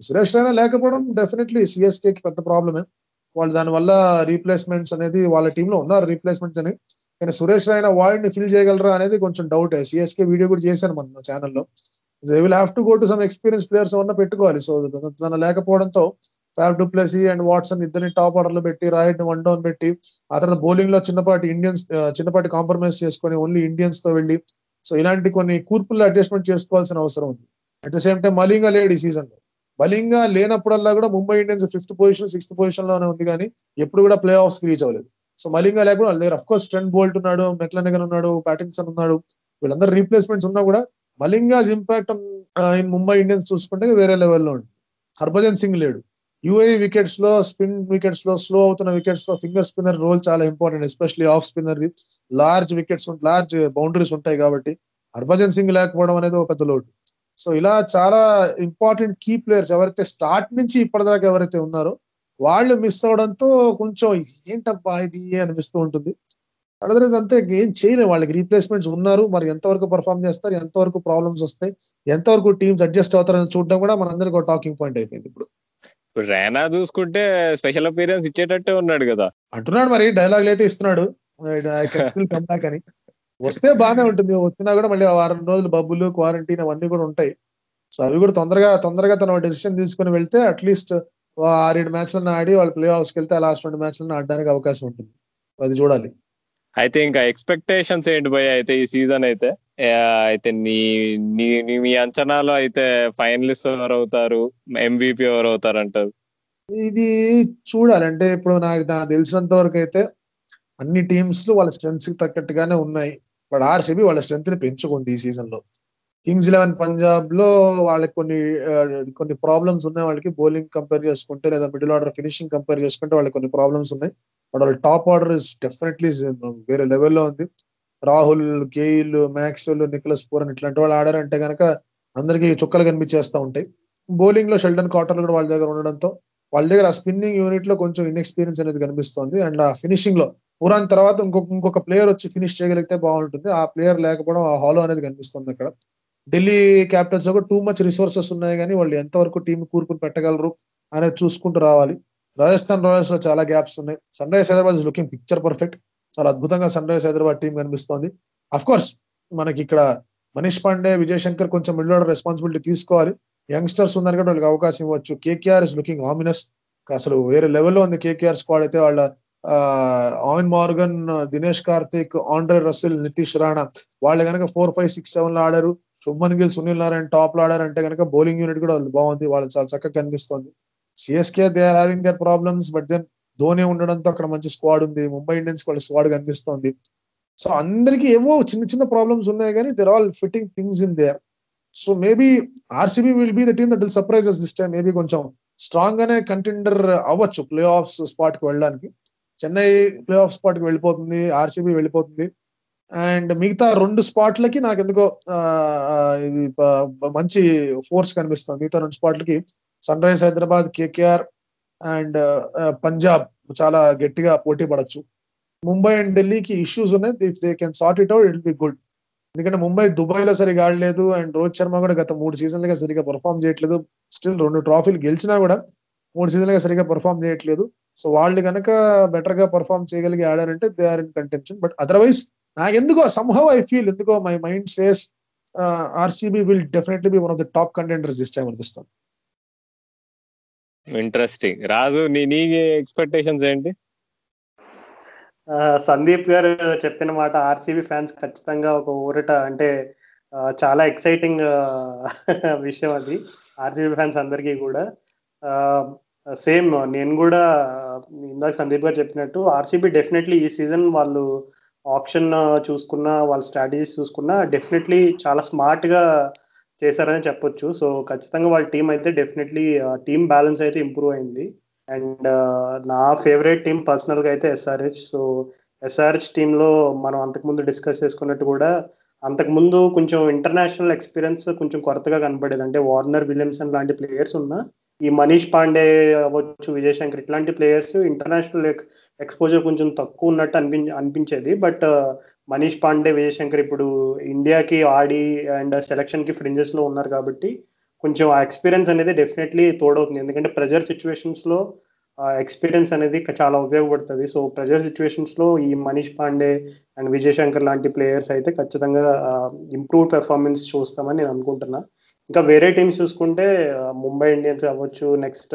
సురేష్ రైనా లేకపోవడం డెఫినెట్లీ సిఎస్కే కి పెద్ద ప్రాబ్లమే వాళ్ళు దాని వల్ల రీప్లేస్మెంట్స్ అనేది వాళ్ళ టీంలో ఉన్నారు రీప్లేస్మెంట్స్ అని. కానీ సురేష్ రైనా వాయిడ్ని ఫిల్ చేయగలరా అనేది కొంచెం డౌట్ సిఎస్కే వీడియో కూడా చేశాను మన ఛానల్లో they will have to go to some experience players ఉన్న పెట్టుకోవాలి. సో తన లేకపోవడంతో Faf du Plessis and Watson ఇద్దరిని టాప్ ఆర్డర్లో పెట్టి రాయడ్ వన్ డౌన్ పెట్టి ఆ తర్వాత బౌలింగ్లో చిన్నపాటి ఇండియన్స్ చిన్నపాటి కాంప్రమైజ్ చేసుకొని ఓన్లీ ఇండియన్స్తో వెళ్ళి సో ఇలాంటి కొన్ని కూర్పుల్లో అడ్జస్ట్మెంట్ చేసుకోవాల్సిన అవసరం ఉంది. At the same time Malinga లేడు ఈ సీజన్లో. బలింగా లేనప్పుడల్లా కూడా Mumbai Indians fifth position sixth పొజిషన్లోనే ఉంది కానీ ఎప్పుడు కూడా ప్లే ఆఫ్స్ రీచ్ అవ్వలేదు. సో మలింగా లేకుండా వాళ్ళ దగ్గర అఫ్ కోర్స్ ట్రెండ్ బోల్ట్ ఉన్నాడు మెక్లనగర్ ఉన్నాడు ప్యాటిన్సన్ ఉన్నాడు. వీళ్ళందరూ రీప్లేస్మెంట్స్ ఉన్నా కూడా Malinga's impact in Mumbai Indians చూసుకుంటే వేరే లెవెల్లో ఉంది. హర్భజన్ సింగ్ లేడు. యూఏ వికెట్స్లో స్పిన్ వికెట్స్లో స్లో అవుతున్న వికెట్స్లో ఫింగర్ స్పిన్నర్ రోల్ చాలా important especially off spinner the. Large wickets large boundaries ఉంటాయి కాబట్టి హర్భజన్ సింగ్ లేకపోవడం అనేది ఒక పెద్ద లోటు. సో ఇలా చాలా ఇంపార్టెంట్ కీ ప్లేయర్స్ ఎవరైతే స్టార్ట్ నుంచి ఇప్పటిదాకా ఎవరైతే ఉన్నారో వాళ్ళు మిస్ అవడంతో కొంచెం ఏంటబ్బా ఇది అనిపిస్తూ ఉంటుంది. అదర్వైజ్ అంతే ఏం చేయలేము వాళ్ళకి రీప్లేస్మెంట్స్ ఉన్నారు. మరి ఎంతవరకు పర్ఫామ్ చేస్తారు? ఎంతవరకు ప్రాబ్లమ్స్ వస్తాయి? ఎంతవరకు టీమ్స్ అడ్జస్ట్ అవుతారని చూడడం కూడా మనందరికీ ఒక టాకింగ్ పాయింట్ అయిపోయింది ఇప్పుడు. ఇప్పుడు రైనా చూసుకుంటే స్పెషల్ అపీరియన్స్ ఇచ్చేటట్టే ఉన్నాడు కదా. అంటున్నాడు మరి డైలాగులు అయితే ఇస్తున్నాడు. అని. వస్తే బాగానే ఉంటుంది. వచ్చినా కూడా మళ్ళీ వారం రోజులు బబ్బులు క్వారంటైన్ అవన్నీ కూడా ఉంటాయి. సో అవి కూడా తొందరగా తొందరగా తన డెసిషన్ తీసుకుని వెళ్తే అట్లీస్ట్ ఆరేడు మ్యాచ్లను ఆడి వాళ్ళు ప్లే ఆఫ్స్కి వెళ్తే లాస్ట్ రెండు మ్యాచ్లను ఆడడానికి అవకాశం ఉంటుంది. అది చూడాలి. అయితే ఇంకా ఎక్స్పెక్టేషన్స్ ఏంటి భయ అయితే ఈ సీజన్ అయితే? అయితే నీ నీ మీ అంచనాలో అయితే ఫైనలిస్ట్ ఎవరు అవుతారు? ఎంవిపి ఎవరు అవుతారు అంటారు ఇది చూడాలంటే ఇప్పుడు నాకు నాకు తెలిసినంత వరకు అయితే అన్ని టీమ్స్లో వాళ్ళ స్ట్రెంగ్స్కి తగ్గట్టుగానే ఉన్నాయి. బట్ ఆర్సీబీ వాళ్ళ స్ట్రెంత్ని పెంచుకుంది ఈ సీజన్లో. కింగ్స్ ఎలెవెన్ పంజాబ్లో వాళ్ళకి కొన్ని కొన్ని ప్రాబ్లమ్స్ ఉన్నాయి. వాళ్ళకి బౌలింగ్ కంపేర్ చేసుకుంటే లేదా మిడిల్ ఆర్డర్ ఫినిషింగ్ కంపేర్ చేసుకుంటే వాళ్ళకి కొన్ని ప్రాబ్లమ్స్ ఉన్నాయి. బట్ వాళ్ళ టాప్ ఆర్డర్ ఇస్ డెఫినెట్లీ వేరే లెవెల్లో ఉంది. Rahul Gayle Maxwell Nicholas Pooran ఇట్లాంటి వాళ్ళు ఆడారంటే కనుక అందరికి చుక్కలు కనిపించేస్తూ ఉంటాయి. బౌలింగ్లో షెల్డన్ కాటర్ కూడా వాళ్ళ దగ్గర ఉండడంతో వాళ్ళ దగ్గర ఆ స్పిన్నింగ్ యూనిట్లో కొంచెం ఇన్ఎక్స్పీరియన్స్ అనేది కనిపిస్తుంది. అండ్ ఆ ఫినిషింగ్లో పురాన్ తర్వాత ఇంకొక ఇంకొక ప్లేయర్ వచ్చి ఫినిష్ చేయగలిగితే బాగుంటుంది. ఆ ప్లేయర్ లేకపోవడం ఆ హాలో అనేది కనిపిస్తుంది అక్కడ. ఢిల్లీ క్యాపిటల్స్లో టూ మచ్ రిసోర్సెస్ ఉన్నాయి కానీ వాళ్ళు ఎంతవరకు టీం కూరుకుని పెట్టగలరు అనేది చూసుకుంటూ రావాలి. రాజస్థాన్ రాయల్స్లో చాలా గ్యాప్స్ ఉన్నాయి. Sun Rise Hyderabad looking picture perfect చాలా అద్భుతంగా సన్ రైజర్స్ హైదరాబాద్ టీం కనిపిస్తోంది. అఫ్ కోర్స్ మనకి ఇక్కడ మనీష్ పాండే విజయ్ శంకర్ కొంచెం మిడిల్ ఆర్డర్ రెస్పాన్సిబిలిటీ తీసుకోవాలి. యంగ్స్టర్స్ ఉన్నారు కూడా వాళ్ళకి అవకాశం ఇవ్వచ్చు. కేకేఆర్ ఇస్ లుకింగ్ ఆమినస్ అసలు వేరే లెవెల్లో ఉంది కేకేఆర్ స్క్వాడ్ అయితే వాళ్ళ Eoin Morgan Dinesh Karthik Andre Russell Nitish Rana వాళ్ళు కనుక ఫోర్ ఫైవ్ సిక్స్ సెవెన్లో ఆడారు. శుభ్మన్ గిల్ సునీల్ నారాయణ టాప్లో ఆడారంటే కనుక బౌలింగ్ యూనిట్ కూడా వాళ్ళు బాగుంది. వాళ్ళు చాలా చక్కగా కనిపిస్తుంది. CSK they are having their problems but then Dhoni ఉండడంతో అక్కడ మంచి స్క్వాడ్ ఉంది. ముంబై ఇండియన్స్ వాళ్ళ స్క్వాడ్ కనిపిస్తుంది. సో అందరికి ఏవో చిన్న చిన్న ప్రాబ్లమ్స్ ఉన్నాయి కానీ there all fitting things in there so maybe RCB will be the team that will surprises this time maybe కొంచెం స్ట్రాంగ్ గానే కంటెండర్ అవ్వచ్చు ప్లే ఆఫ్స్ స్పాట్కి వెళ్ళడానికి. చెన్నై ప్లే ఆఫ్ స్పాట్కి వెళ్ళిపోతుంది ఆర్సీబీ వెళ్ళిపోతుంది. అండ్ మిగతా రెండు స్పాట్లకి నాకు ఎందుకో ఇది మంచి ఫోర్స్ కనిపిస్తుంది. మిగతా రెండు స్పాట్లకి Sun Rise Hyderabad KKR and Punjab చాలా గట్టిగా పోటీ పడచ్చు. ముంబై అండ్ ఢిల్లీకి ఇష్యూస్ ఉన్నాయి. If they can sort it out it be good ఎందుకంటే ముంబై దుబాయ్లో సరిగా ఆడలేదు అండ్ రోహిత్ శర్మ కూడా గత మూడు సీజన్లుగా సరిగా పర్ఫామ్ చేయట్లేదు. స్టిల్ రెండు ట్రాఫీలు గెలిచినా కూడా మూడు సీజన్లుగా సరిగా పర్ఫామ్ చేయట్లేదు. సో వాళ్ళు కనుక బెటర్గా పర్ఫామ్ చేయగలిగి ఆడారంటే they are in contention but otherwise నాకెందుకో సంహవ్ ఐ ఫీల్ ఎందుకో my mind says RCB will definitely be one of the top contenders this time అనిపిస్తాను interesting Raju నీ నీ ఎక్స్పెక్టేషన్స్ ఏంటి? సందీప్ గారు చెప్పిన మాట ఆర్సీబీ ఫ్యాన్స్ ఖచ్చితంగా ఒక ఊరట అంటే చాలా ఎక్సైటింగ్ విషయం అది. ఆర్సీబీ ఫ్యాన్స్ అందరికీ కూడా. సేమ్ నేను కూడా ఇందాక సందీప్ గారు చెప్పినట్టు ఆర్సీబీ డెఫినెట్లీ ఈ సీజన్ వాళ్ళు ఆప్షన్ చూసుకున్న వాళ్ళ స్ట్రాటజీస్ చూసుకున్నా డెఫినెట్లీ చాలా స్మార్ట్గా చేశారని చెప్పొచ్చు. సో ఖచ్చితంగా వాళ్ళ టీం అయితే డెఫినెట్లీ టీం బ్యాలెన్స్ అయితే ఇంప్రూవ్ అయింది. అండ్ నా ఫేవరెట్ టీం పర్సనల్గా అయితే ఎస్ఆర్హెచ్ సో ఎస్ఆర్హెచ్ టీంలో మనం అంతకుముందు డిస్కస్ చేసుకున్నట్టు కూడా అంతకుముందు కొంచెం ఇంటర్నేషనల్ ఎక్స్పీరియన్స్ కొంచెం కొరతగా కనపడేది అంటే వార్నర్ విలియమ్సన్ లాంటి ప్లేయర్స్ ఉన్నా ఈ మనీష్ పాండే అవ్వచ్చు విజయ్ శంకర్ ఇట్లాంటి ప్లేయర్స్ ఇంటర్నేషనల్ ఎక్స్పోజర్ కొంచెం తక్కువ ఉన్నట్టు అనిపి అనిపించేది. బట్ మనీష్ పాండే విజయ్ శంకర్ ఇప్పుడు ఇండియాకి ఆడి అండ్ సెలక్షన్కి ఫ్రింజెస్లో ఉన్నారు కాబట్టి కొంచెం ఆ ఎక్స్పీరియన్స్ అనేది డెఫినెట్లీ తోడవుతుంది. ఎందుకంటే ప్రెజర్ సిచ్యువేషన్స్లో ఎక్స్పీరియన్స్ అనేది చాలా ఉపయోగపడుతుంది. సో ప్రెజర్ సిచ్యువేషన్స్లో ఈ మనీష్ పాండే అండ్ విజయశంకర్ లాంటి ప్లేయర్స్ అయితే ఖచ్చితంగా ఇంప్రూవ్ పెర్ఫార్మెన్స్ చూస్తామని నేను అనుకుంటున్నా. ఇంకా వేరే టీమ్స్ చూసుకుంటే ముంబై ఇండియన్స్ అవ్వచ్చు నెక్స్ట్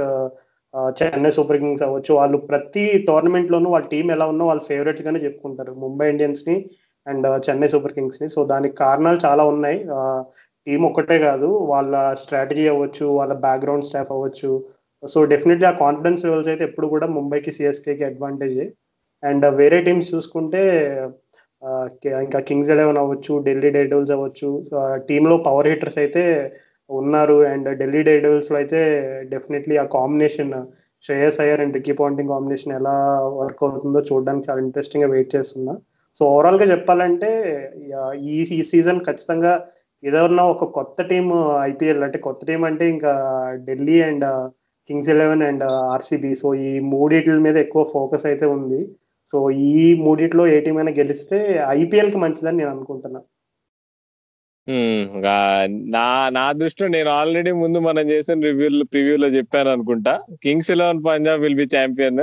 చెన్నై సూపర్ కింగ్స్ అవ్వచ్చు. వాళ్ళు ప్రతి టోర్నమెంట్ లోనూ వాళ్ళ టీం ఎలా ఉన్నా వాళ్ళ ఫేవరెట్స్ గానే చెప్పుకుంటారు. ముంబై ఇండియన్స్ని అండ్ చెన్నై సూపర్ కింగ్స్ని. సో దానికి కారణాలు చాలా ఉన్నాయి. టీం ఒక్కటే కాదు. వాళ్ళ స్ట్రాటజీ అవ్వచ్చు వాళ్ళ బ్యాక్గ్రౌండ్ స్టాఫ్ అవ్వచ్చు. సో డెఫినెట్లీ ఆ కాన్ఫిడెన్స్ లెవెల్స్ అయితే ఎప్పుడు కూడా ముంబైకి సిఎస్కేకి అడ్వాంటేజ్ అండ్ వేరే టీమ్స్ చూసుకుంటే ఇంకా కింగ్స్ ఎలెవెన్ అవ్వచ్చు ఢిల్లీ డేడోల్స్ అవ్వచ్చు. సో టీంలో పవర్ హిట్టర్స్ అయితే ఉన్నారు. అండ్ ఢిల్లీ డైడల్స్లో అయితే డెఫినెట్లీ ఆ combination Shreyas Iyer and Ricky Ponting combination ఎలా వర్క్ అవుతుందో చూడడానికి చాలా ఇంట్రెస్టింగ్గా వెయిట్ చేస్తున్నా. సో ఓవరాల్గా చెప్పాలంటే ఈ ఈ సీజన్ ఖచ్చితంగా ఏదైనా ఒక కొత్త టీం ఐపీఎల్ అంటే కొత్త టీం అంటే ఇంకా Delhi and Kings Eleven and RCB. So ఈ మూడిట్ల మీద ఎక్కువ ఫోకస్ అయితే ఉంది. సో ఈ మూడిట్లో ఏ టీం అయినా గెలిస్తే ఐపీఎల్కి మంచిదని నేను అనుకుంటున్నాను నా నా దృష్టిలో నేను ఆల్రెడీ ముందు మనం చేసిన రివ్యూ ప్రివ్యూలో చెప్పాను అనుకుంటా. Kings Eleven Punjab will be champion.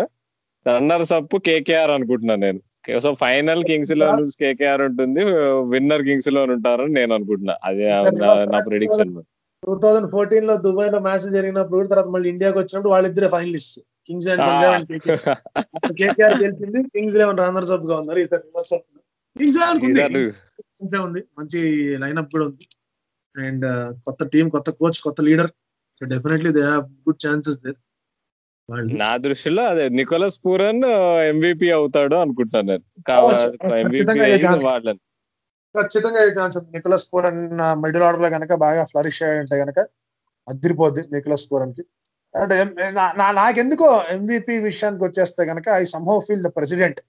Runners up KKR అనుకుంటున్నాను నేను. So final Kings Eleven KKR ఉంటుంది. విన్నర్ కింగ్స్ ఎలెవన్ ఉంటారని నేను అనుకుంటున్నా. అదే నా- ప్రిడిక్షన్ టూ థౌసండ్ ఫోర్టీన్లో దుబాయ్లో మ్యాచ్ జరిగినప్పుడు తర్వాత మళ్ళీ ఇండియాకి వచ్చినప్పుడు వాళ్ళిద్దరే finalist. Kings and Punjab and KKR గెలిచింది కింగ్స్ లెవెన్ రన్నర్స్ అప్గా ఉన్నారు. ఈసారి కింగ్స్ మంచిగా ఉంది. మంచి లైన్అప్ కూడా ఉంది. అండ్ కొత్త టీం కొత్త కోచ్ కొత్త leader so definitely they good chances there వాళ్ళు నా దృష్టిలో అదే నికోలస్ పూరన్ ఎంవిపి అవుతాడు అనుకుంటున్నాను నేను. ఖచ్చితంగా. వాళ్ళని. ఛాన్స్ నికోలస్ పూరన్ మిడిల్ ఆర్డర్లో కనుక బాగా ఫ్లరిష్ అయ్యంటే కనుక అదిరిపోద్ది నికోలస్ పూరన్కి అంటే నాకెందుకో ఎంవిపి విషయానికి వచ్చేస్తే కనుక I somehow feel the president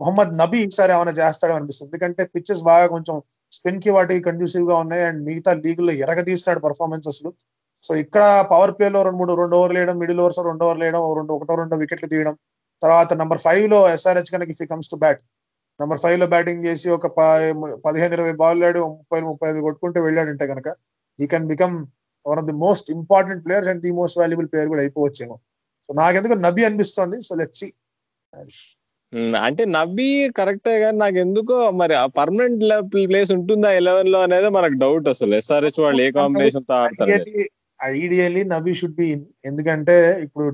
Mohammad Nabi ఈసారి ఏమైనా చేస్తాడో అనిపిస్తుంది. ఎందుకంటే పిచ్చెస్ బాగా కొంచెం స్పిన్కి వాటికి కండ్యూసివ్గా ఉన్నాయి అండ్ మిగతా లీగ్లో ఎరగదీస్తాడు అసలు. సో ఇక్కడ పవర్ ప్లే లో రెండు మూడు రెండు ఓవర్లు వేయడం మిడిల్ ఓవర్స్ రెండు ఓవర్లు వేయడం రెండు ఒకటో రెండో వికెట్లు తీయడం. తర్వాత నెంబర్ ఫైవ్లో ఎస్ఆర్హెచ్ కనుక if comes to bat number ఫైవ్లో బ్యాటింగ్ చేసి ఒక పదిహేను ఇరవై బాల్ ఆడి ముప్పై ముప్పై ఐదు కొట్టుకుంటే వెళ్ళాడంటే కనుక ఈ can become one of the most important players and the most valuable player కూడా అయిపోవచ్చేమో. సో నాకెందుకు నబి అనిపిస్తుంది. సో లెట్ సి అంటే నవ్వి కరెక్టే కానీ నాకు ఎందుకో మరి ఆ పర్మనెంట్ ప్లేస్ ఉంటుందా ఎలెవెన్లో అనేది మనకు డౌట్ అసలు. ఎస్ఆర్హెచ్ వాళ్ళు ఏ కాంబినేషన్తో ఆడతారు ఐడియల్లీ నబీ షుడ్ బి ఎందుకంటే ఇప్పుడు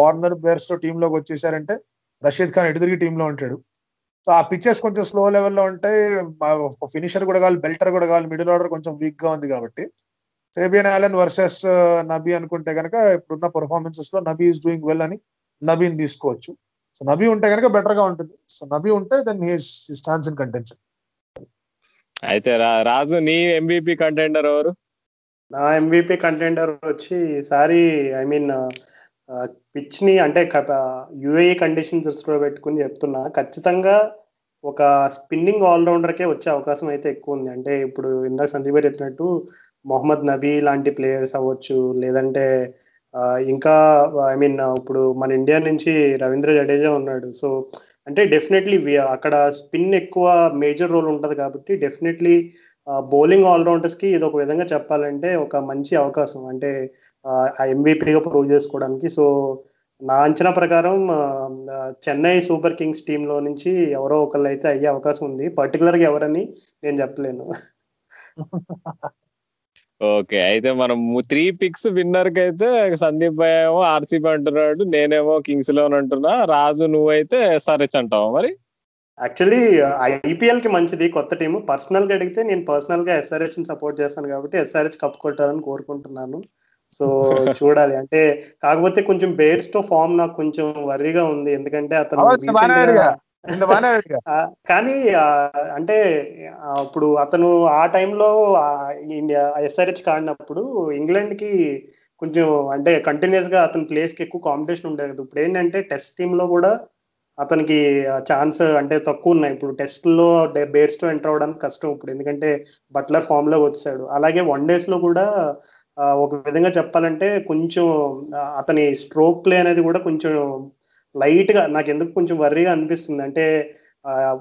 వార్నర్ ప్లేయర్స్తో టీమ్లోకి వచ్చేసారంటే రషీద్ ఖాన్ ఎదురుగి టీమ్లో ఉంటాడు. సో ఆ పిచ్చెస్ కొంచెం స్లో లెవెల్లో ఉంటాయి. ఫినిషర్ కూడా కావాలి బెల్టర్ కూడా కావాలి మిడిల్ ఆర్డర్ కొంచెం వీక్గా ఉంది కాబట్టి. ఫేబియన్ ఆలన్ వర్సెస్ నబీ అనుకుంటే కనుక ఇప్పుడున్న పర్ఫార్మెన్సెస్లో నబీ ఈస్ డూయింగ్ వెల్ అని నబీని తీసుకోవచ్చు. సో నబీ ఉంటే కనుక బెటర్గా ఉంటుంది. సో నబీ ఉంటే then he's stance in contention అయితే రా- రాజు నీ ఎంబీపీ కంటెండర్ ఎవరు? నా ఎంవిపి కంటెండర్ వచ్చి ఈసారి ఐ మీన్ పిచ్ని అంటే యుఏఈ కండిషన్ దృష్టిలో పెట్టుకుని చెప్తున్నా. ఖచ్చితంగా ఒక స్పిన్నింగ్ ఆల్రౌండర్కే వచ్చే అవకాశం అయితే ఎక్కువ ఉంది. అంటే ఇప్పుడు ఇందాక సందీప్ గారు చెప్పినట్టు మొహమ్మద్ నబీ లాంటి ప్లేయర్స్ అవ్వచ్చు లేదంటే ఇంకా ఐ మీన్ ఇప్పుడు మన ఇండియా నుంచి రవీంద్ర జడేజా ఉన్నాడు. సో అంటే డెఫినెట్లీ అక్కడ స్పిన్ ఎక్కువ మేజర్ రోల్ ఉంటుంది కాబట్టి డెఫినెట్లీ బౌలింగ్ ఆల్రౌండర్స్కి ఇది ఒక విధంగా చెప్పాలంటే ఒక మంచి అవకాశం. అంటే ఆ ఎంవీపీగా ప్రూవ్ చేసుకోవడానికి. సో నా అంచనా ప్రకారం చెన్నై సూపర్ కింగ్స్ టీంలో నుంచి ఎవరో ఒకళ్ళు అయితే అయ్యే అవకాశం ఉంది. పర్టికులర్గా ఎవరని నేను చెప్పలేను. ఓకే అయితే మనం త్రీ పిక్స్ విన్నర్కి అయితే సందీప్ భాయ్ ఏమో ఆర్సీబీ అంటున్నాడు నేనేమో కింగ్స్లో అంటున్నా రాజు నువ్వైతే ఎస్ఆర్హెచ్ అంటావా మరి? యాక్చువల్లీ ఐపీఎల్కి మంచిది కొత్త టీం పర్సనల్గా అడిగితే నేను పర్సనల్గా ఎస్ఆర్హెచ్ని సపోర్ట్ చేస్తాను కాబట్టి ఎస్ఆర్హెచ్ కప్ కొట్టాలని కోరుకుంటున్నాను. సో చూడాలి. అంటే కాకపోతే కొంచెం బేర్స్తో ఫామ్ నాకు కొంచెం వరీగా ఉంది. ఎందుకంటే అతను కానీ అంటే ఇప్పుడు అతను ఆ టైంలో ఇండియా ఎస్ఆర్హెచ్ కాడినప్పుడు ఇంగ్లాండ్కి కొంచెం అంటే కంటిన్యూస్గా అతని ప్లేస్కి ఎక్కువ కాంపిటీషన్ ఉండేది కదా. ఇప్పుడు ఏంటంటే టెస్ట్ టీమ్లో కూడా అతనికి ఛాన్స్ అంటే తక్కువ ఉన్నాయి. ఇప్పుడు టెస్ట్లో బేర్స్తో ఎంటర్ అవడానికి కష్టం ఇప్పుడు. ఎందుకంటే బట్లర్ ఫామ్లో వచ్చాడు. అలాగే వన్ డేస్లో కూడా ఒక విధంగా చెప్పాలంటే కొంచెం అతని స్ట్రోక్ ప్లే అనేది కూడా కొంచెం లైట్గా నాకు ఎందుకు కొంచెం వర్రీగా అనిపిస్తుంది. అంటే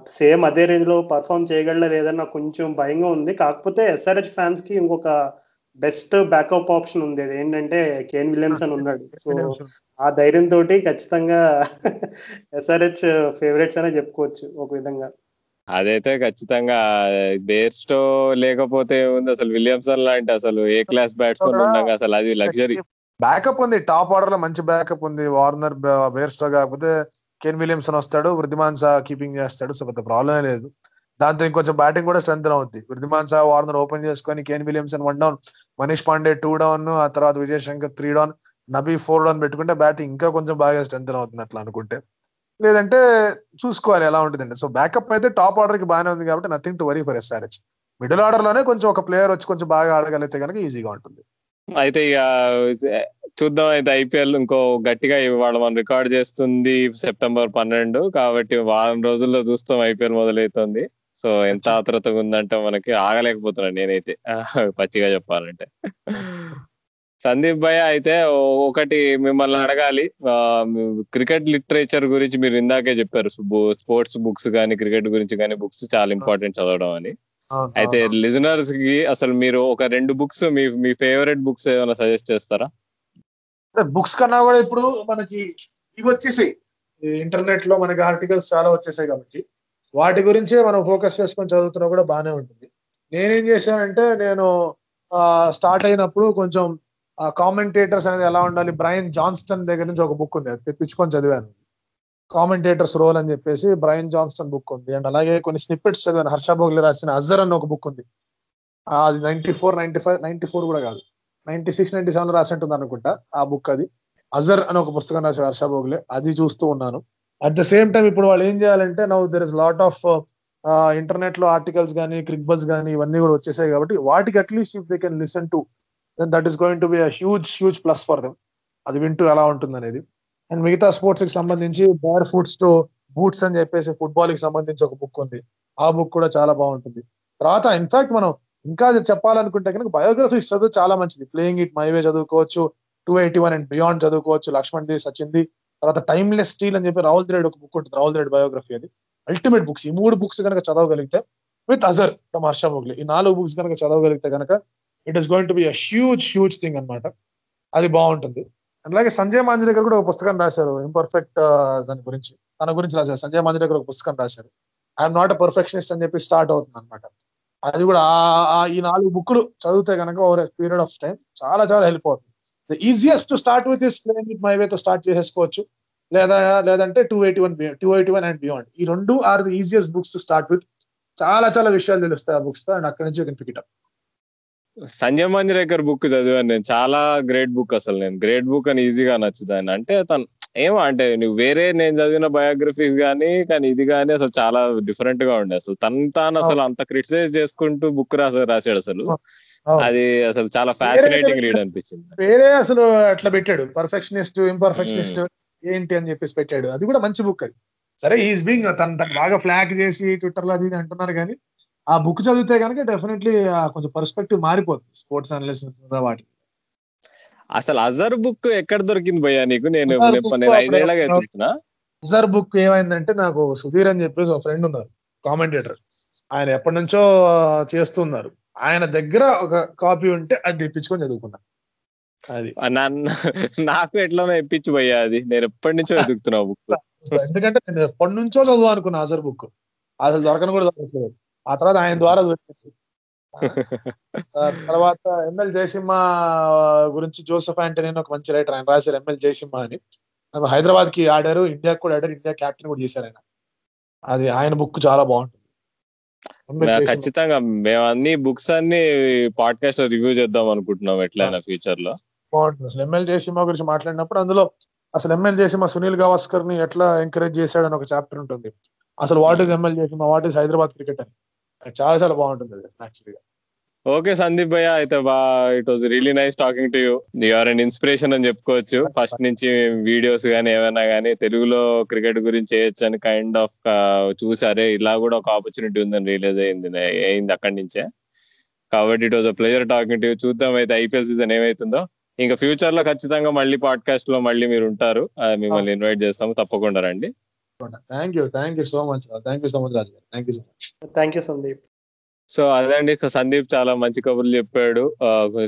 సేమ్ అదే రేంజ్లో పర్ఫామ్ చేయగలరా లేదని నాకు కొంచెం భయంగా ఉంది. కాకపోతే ఎస్ఆర్హెచ్ ఫ్యాన్స్కి ఇంకొక బెస్ట్ బ్యాకప్ ఆప్షన్ ఉంది. అది ఏంటంటే కేన్ విలియమ్సన్ ఉన్నాడు. సో ఆ ధైర్యం తోటి ఖచ్చితంగా ఎస్ఆర్హెచ్ ఫేవరెట్స్ అనే చెప్పుకోవచ్చు ఒక విధంగా. అదైతే ఖచ్చితంగా బేర్స్టో లేకపోతే ఉంది అసలు విలియమ్సన్ లాంటి అసలు ఏ క్లాస్ బ్యాట్స్మెన్ ఉండగా అసలు అది లగ్జరీ. బ్యాకప్ ఉంది టాప్ ఆర్డర్లో మంచి బ్యాకప్ ఉంది. వార్నర్ బేర్స్టో కాకపోతే కెన్ విలియమ్సన్ వస్తాడు వృద్ధిమాన్ సా కీపింగ్ చేస్తాడు సో పెద్ద ప్రాబ్లమే లేదు. దాంతో ఇంకొంచెం బ్యాటింగ్ కూడా స్ట్రెంత్ అవుద్ది వృద్ధిమాన్ సా వార్నర్ ఓపెన్ చేసుకొని Kane Williamson one down Manish Pandey two down ఆ తర్వాత Vijay Shankar three down Nabi four down పెట్టుకుంటే బ్యాటింగ్ ఇంకా కొంచెం బాగా స్ట్రెంత్ అవుతుంది అట్లా అనుకుంటే. లేదంటే చూసుకోవాలి ఎలా ఉంటుందండి. సో బ్యాకప్ అయితే టాప్ ఆర్డర్కి బాగానే ఉంది కాబట్టి nothing to worry for SRH middle ఆర్డర్లోనే కొంచెం ఒక ప్లేయర్ వచ్చి కొంచెం బాగా ఆడగలిగితే కనుక ఈజీగా ఉంటుంది. అయితే ఇక చూద్దాం అయితే ఐపీఎల్ ఇంకో గట్టిగా వాళ్ళ మనం రికార్డ్ చేస్తుంది సెప్టెంబర్ పన్నెండు కాబట్టి వారం రోజుల్లో చూస్తాం ఐపీఎల్ మొదలవుతుంది సో ఎంత ఆత్రతగా ఉందంటే మనకి ఆగలేకపోతున్నాను నేనైతే. పచ్చిగా చెప్పాలంటే. సందీప్ భయ్య అయితే ఒకటి మిమ్మల్ని అడగాలి. క్రికెట్ లిటరేచర్ గురించి మీరు ఇందాకే చెప్పారు. స్పోర్ట్స్ బుక్స్ కానీ క్రికెట్ గురించి కానీ బుక్స్ చాలా ఇంపార్టెంట్ చదవడం అని. అయితే లిజనర్స్కి అసలు మీరు ఒక రెండు బుక్స్ మీ మీ ఫేవరెట్ బుక్స్ ఏమైనా సజెస్ట్ చేస్తారా? బుక్స్ కన్నా కూడా ఇప్పుడు మనకి ఇవి వచ్చేసాయి. ఇంటర్నెట్లో మనకి ఆర్టికల్స్ చాలా వచ్చేసాయి కాబట్టి వాటి గురించే మనం ఫోకస్ చేసుకొని చదువుతున్నా కూడా బాగానే ఉంటుంది. నేనేం చేశానంటే నేను స్టార్ట్ అయినప్పుడు కొంచెం కామెంటేటర్స్ అనేది ఎలా ఉండాలి? బ్రైన్ జాన్స్టన్ దగ్గర నుంచి ఒక బుక్ ఉంది. అది తెప్పించుకొని చదివాను. కామెంటేటర్స్ రోల్ అని చెప్పేసి బ్రైన్ జాన్స్టన్ బుక్ ఉంది. అండ్ అలాగే కొన్ని స్నిప్పెట్స్ చదివాను. హర్ష భోగ్లే రాసిన అజర్ అని ఒక బుక్ ఉంది. అది ninety four ninety five ninety four కూడా కాదు. నైన్టీ సిక్స్ నైన్టీ సెవెన్ రాసినట్టుంది అనుకుంటా ఆ బుక్ అది. అజర్ అని ఒక పుస్తకం రాశాడు హర్ష భోగ్లే అది చూస్తూ ఉన్నాను. అట్ ద సేమ్ టైం ఇప్పుడు వాళ్ళు ఏం చేయాలంటే now there is lot of ఇంటర్నెట్లో ఆర్టికల్స్ కానీ క్రిక్ బస్ కానీ ఇవన్నీ కూడా వచ్చేసాయి కాబట్టి వాటికి at least if they can listen to then that is going to be huge huge plus for them అది వింటూ ఎలా ఉంటుంది అనేది అండ్ మిగతా స్పోర్ట్స్కి సంబంధించి బేర్ ఫుడ్స్ టు బూట్స్ అని చెప్పేసి ఫుట్బాల్కి సంబంధించి ఒక బుక్ ఉంది. ఆ బుక్ కూడా చాలా బాగుంటుంది. తర్వాత ఇన్ఫాక్ట్ మనం ఇంకా చెప్పాలనుకుంటే కనుక బయోగ్రఫీస్ చదువు చాలా మంచిది. ప్లేయింగ్ ఇట్ మై వే చదువుకోవచ్చు. Two eighty one and beyond చదువుకోవచ్చు. Laxman the Sachin the. తర్వాత టైమ్లెస్ స్టీల్ అని చెప్పి రాహుల్ ద్రేడ్ ఒక బుక్ ఉంటుంది. రాహుల్ ద్రేడ్ బయోగ్రఫీ అది. అల్టిమేట్ బుక్స్ ఈ మూడు బుక్స్ కనుక చదవగలిగితే విత్ అజర్ ఫ్రమ్ హర్ష ఈ నాలుగు బుక్స్ కనుక చదవగలిగితే కనుక it is going to be a huge huge thing అనమాట అది బాగుంటుంది. అలాగే సంజయ్ మాంజరేకర్ కూడా ఒక పుస్తకం రాశారు ఇంపర్ఫెక్ట్ దాని గురించి. తన గురించి రాశారు. సంజయ్ మాంజరేకర్ ఒక పుస్తకం రాశారు. ఐఎమ్ నాట్ అ పర్ఫెక్షనిస్ట్ అని చెప్పి స్టార్ట్ అవుతుంది అనమాట అది కూడా ఈ నాలుగు బుక్లు చదివితే కనుక ఓవర్ పీరియడ్ ఆఫ్ టైం చాలా చాలా హెల్ప్ అవుతుంది. The easiest to start with is playing with my way తో స్టార్ట్ చేసేసుకోవచ్చు. లేదా లేదంటే two eighty one two eighty one and beyond ఈ రెండు are the easiest books to start with చాలా చాలా విషయాలు తెలుస్తాయి ఆ బుక్స్తో. అండ్ అక్కడి నుంచి can pick it up Sanjay Manjrekar book చదివాను నేను. చాలా గ్రేట్ బుక్ అసలు నేను. గ్రేట్ బుక్ అని ఈజీగా నచ్చుతాను అంటే తను ఏమో అంటే నువ్వు వేరే నేను చదివిన బయోగ్రఫీస్ కానీ కానీ ఇది కానీ అసలు చాలా డిఫరెంట్గా ఉండే అసలు. తను తాను అసలు అంత క్రిటిసైజ్ చేసుకుంటూ బుక్ రాస రాశాడు అసలు. అది అసలు చాలా ఫ్యాసినేటింగ్ రీడ్ అనిపించింది. వేరే అసలు అట్లా పెట్టాడు. పర్ఫెక్షనిస్ట్ ఇంపర్ఫెక్షనిస్ట్ ఏంటి అని చెప్పేసి పెట్టాడు. అది కూడా మంచి బుక్ అది. సరే ఈజ్ బీయింగ్ తను తను బాగా ఫ్లాగ్ చేసి ట్విట్టర్లో అది అంటున్నారు కానీ ఆ బుక్ చదివితే కనుక డెఫినెట్లీ కొంచెం పర్స్పెక్టివ్ మారిపోతుంది స్పోర్ట్స్ అనలిస్ట్ వాటి అసలు అజర్ బుక్ ఎక్కడ దొరికింది భయ్యా నీకు? నేను అజర్ ఐదేళ్ళగా బుక్ ఏమైందంటే నాకు సుధీర్ అని చెప్పేసి ఒక ఫ్రెండ్ ఉన్నారు కామెంటేటర్ ఆయన ఎప్పటి నుంచో చేస్తున్నారు. ఆయన దగ్గర ఒక కాపీ ఉంటే అది తెప్పించుకొని చదువుకున్నా. అది. నన్ను నాకు ఎట్లా ఇప్పించు భయ్యా అది? నేను ఎప్పటి నుంచో ఎదుగుతున్నా బుక్. ఎందుకంటే నేను ఎప్పటి నుంచో చదువు అనుకున్నా అజర్ బుక్. అసలు దొరకను కూడా దొరకలేదు. ఆ తర్వాత ఆయన ద్వారా దొరికింది. తర్వాత ఎంఎల్ జయసింహ గురించి జోసెఫ్ ఆంటనీ అని ఒక మంచి రైటర్ ఆయన రాశారు ఎంఎల్ జయసింహ అని. హైదరాబాద్కి ఆడారు ఇండియాకి కూడా ఆడారు ఇండియా క్యాప్టెన్ కూడా చేశారు ఆయన. అది ఆయన బుక్ చాలా బాగుంటుంది. ఖచ్చితంగా మేము అన్ని బుక్స్ అన్ని పాడ్కాస్ట్లో రివ్యూ చేద్దాం అనుకుంటున్నాం ఎట్లయినా ఫ్యూచర్లో. బాగుంటుంది. అసలు ఎంఎల్ జయసింహ గురించి మాట్లాడినప్పుడు అందులో అసలు ఎంఎల్ జయసింహ సునీల్ గవాస్కర్ని ఎట్లా ఎంకరేజ్ చేశాడని ఒక చాప్టర్ ఉంటుంది. అసలు what is ML Jaisimha what is Hyderabad cricket అని. చాలా చాలా బాగుంటుంది అది యాక్చువల్గా ఓకే సందీప్ భయ్య అయితే బా it was really nice talking to you. You're and inspiration అని చెప్పుకోవచ్చు. ఫస్ట్ నుంచి వీడియోస్ కానీ ఏమైనా కానీ తెలుగులో క్రికెట్ గురించి చేయొచ్చు అని కైండ్ ఆఫ్ చూసారే. ఇలా కూడా ఒక ఆపర్చునిటీ ఉందని రియలైజ్ అయింది అయింది అక్కడి నుంచే. కాబట్టి it was a pleasure talking to చూద్దాం అయితే ఐపీఎల్ సీజన్ ఏమైతుందో. ఇంకా ఫ్యూచర్లో ఖచ్చితంగా మళ్ళీ పాడ్కాస్ట్లో మళ్ళీ మీరు ఉంటారు. మిమ్మల్ని ఇన్వైట్ చేస్తాము. తప్పకుండా రండి. Thank you thank you so much thank you so much Raju garu. Thank you so much thank you Sandeep so అదే అండి సందీప్ చాలా మంచి కబుర్లు చెప్పాడు.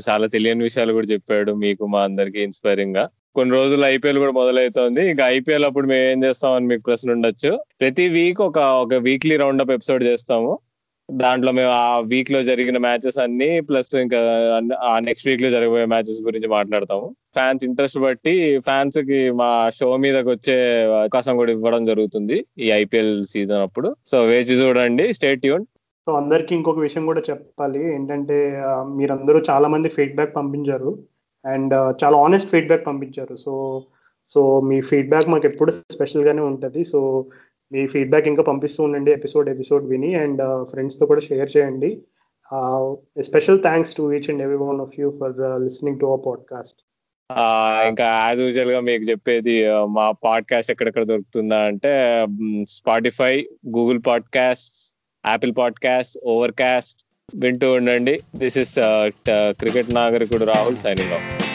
చాలా తెలియని విషయాలు కూడా చెప్పాడు మీకు మా అందరికి ఇన్స్పైరింగ్గా. కొన్ని రోజులు ఐపీఎల్ కూడా మొదలవుతోంది. ఇంకా ఐపీఎల్ అప్పుడు మేము ఏం చేస్తామని మీకు ప్రశ్న ఉండొచ్చు. ప్రతి వీక్ ఒక ఒక వీక్లీ రౌండ్ అప్ ఎపిసోడ్ చేస్తాము. దాంట్లో మేము ఆ వీక్లో జరిగిన మ్యాచెస్ అన్ని ప్లస్ ఇంకా ఆ నెక్స్ట్ వీక్లో జరగబోయే మ్యాచెస్ గురించి మాట్లాడతాము. ఫ్యాన్స్ ఇంట్రెస్ట్ బట్టి ఫ్యాన్స్కి మా షో మీదకి వచ్చే అవకాశం కూడా ఇవ్వడం జరుగుతుంది ఈ ఐపీఎల్ సీజన్ అప్పుడు. సో వేచి చూడండి స్టేట్ ట్యూన్ సో అందరికి ఇంకొక విషయం కూడా చెప్పాలి. ఏంటంటే మీరందరూ చాలా మంది ఫీడ్బ్యాక్ పంపించారు అండ్ చాలా ఆనెస్ట్ ఫీడ్బ్యాక్ పంపించారు. సో సో మీ ఫీడ్బ్యాక్ మాకు ఎప్పుడు స్పెషల్ గానే ఉంటుంది. సో మీ ఫీడ్బ్యాక్ ఇంకా పంపిస్తూ ఉండండి ఎపిసోడ్ ఎపిసోడ్ విని అండ్ ఫ్రెండ్స్తో కూడా షేర్ చేయండి. Special thanks to each and every one of you for listening to our podcast ఇంకా యాజ్ యూజువల్గా మీకు చెప్పేది మా పాడ్కాస్ట్ ఎక్కడెక్కడ దొరుకుతుందా అంటే Spotify Google podcast Apple podcast Overcast వింటూ ఉండండి. దిస్ ఇస్ క్రికెట్ నాగరికుడు రాహుల్ సైనింగ్ ఆఫ్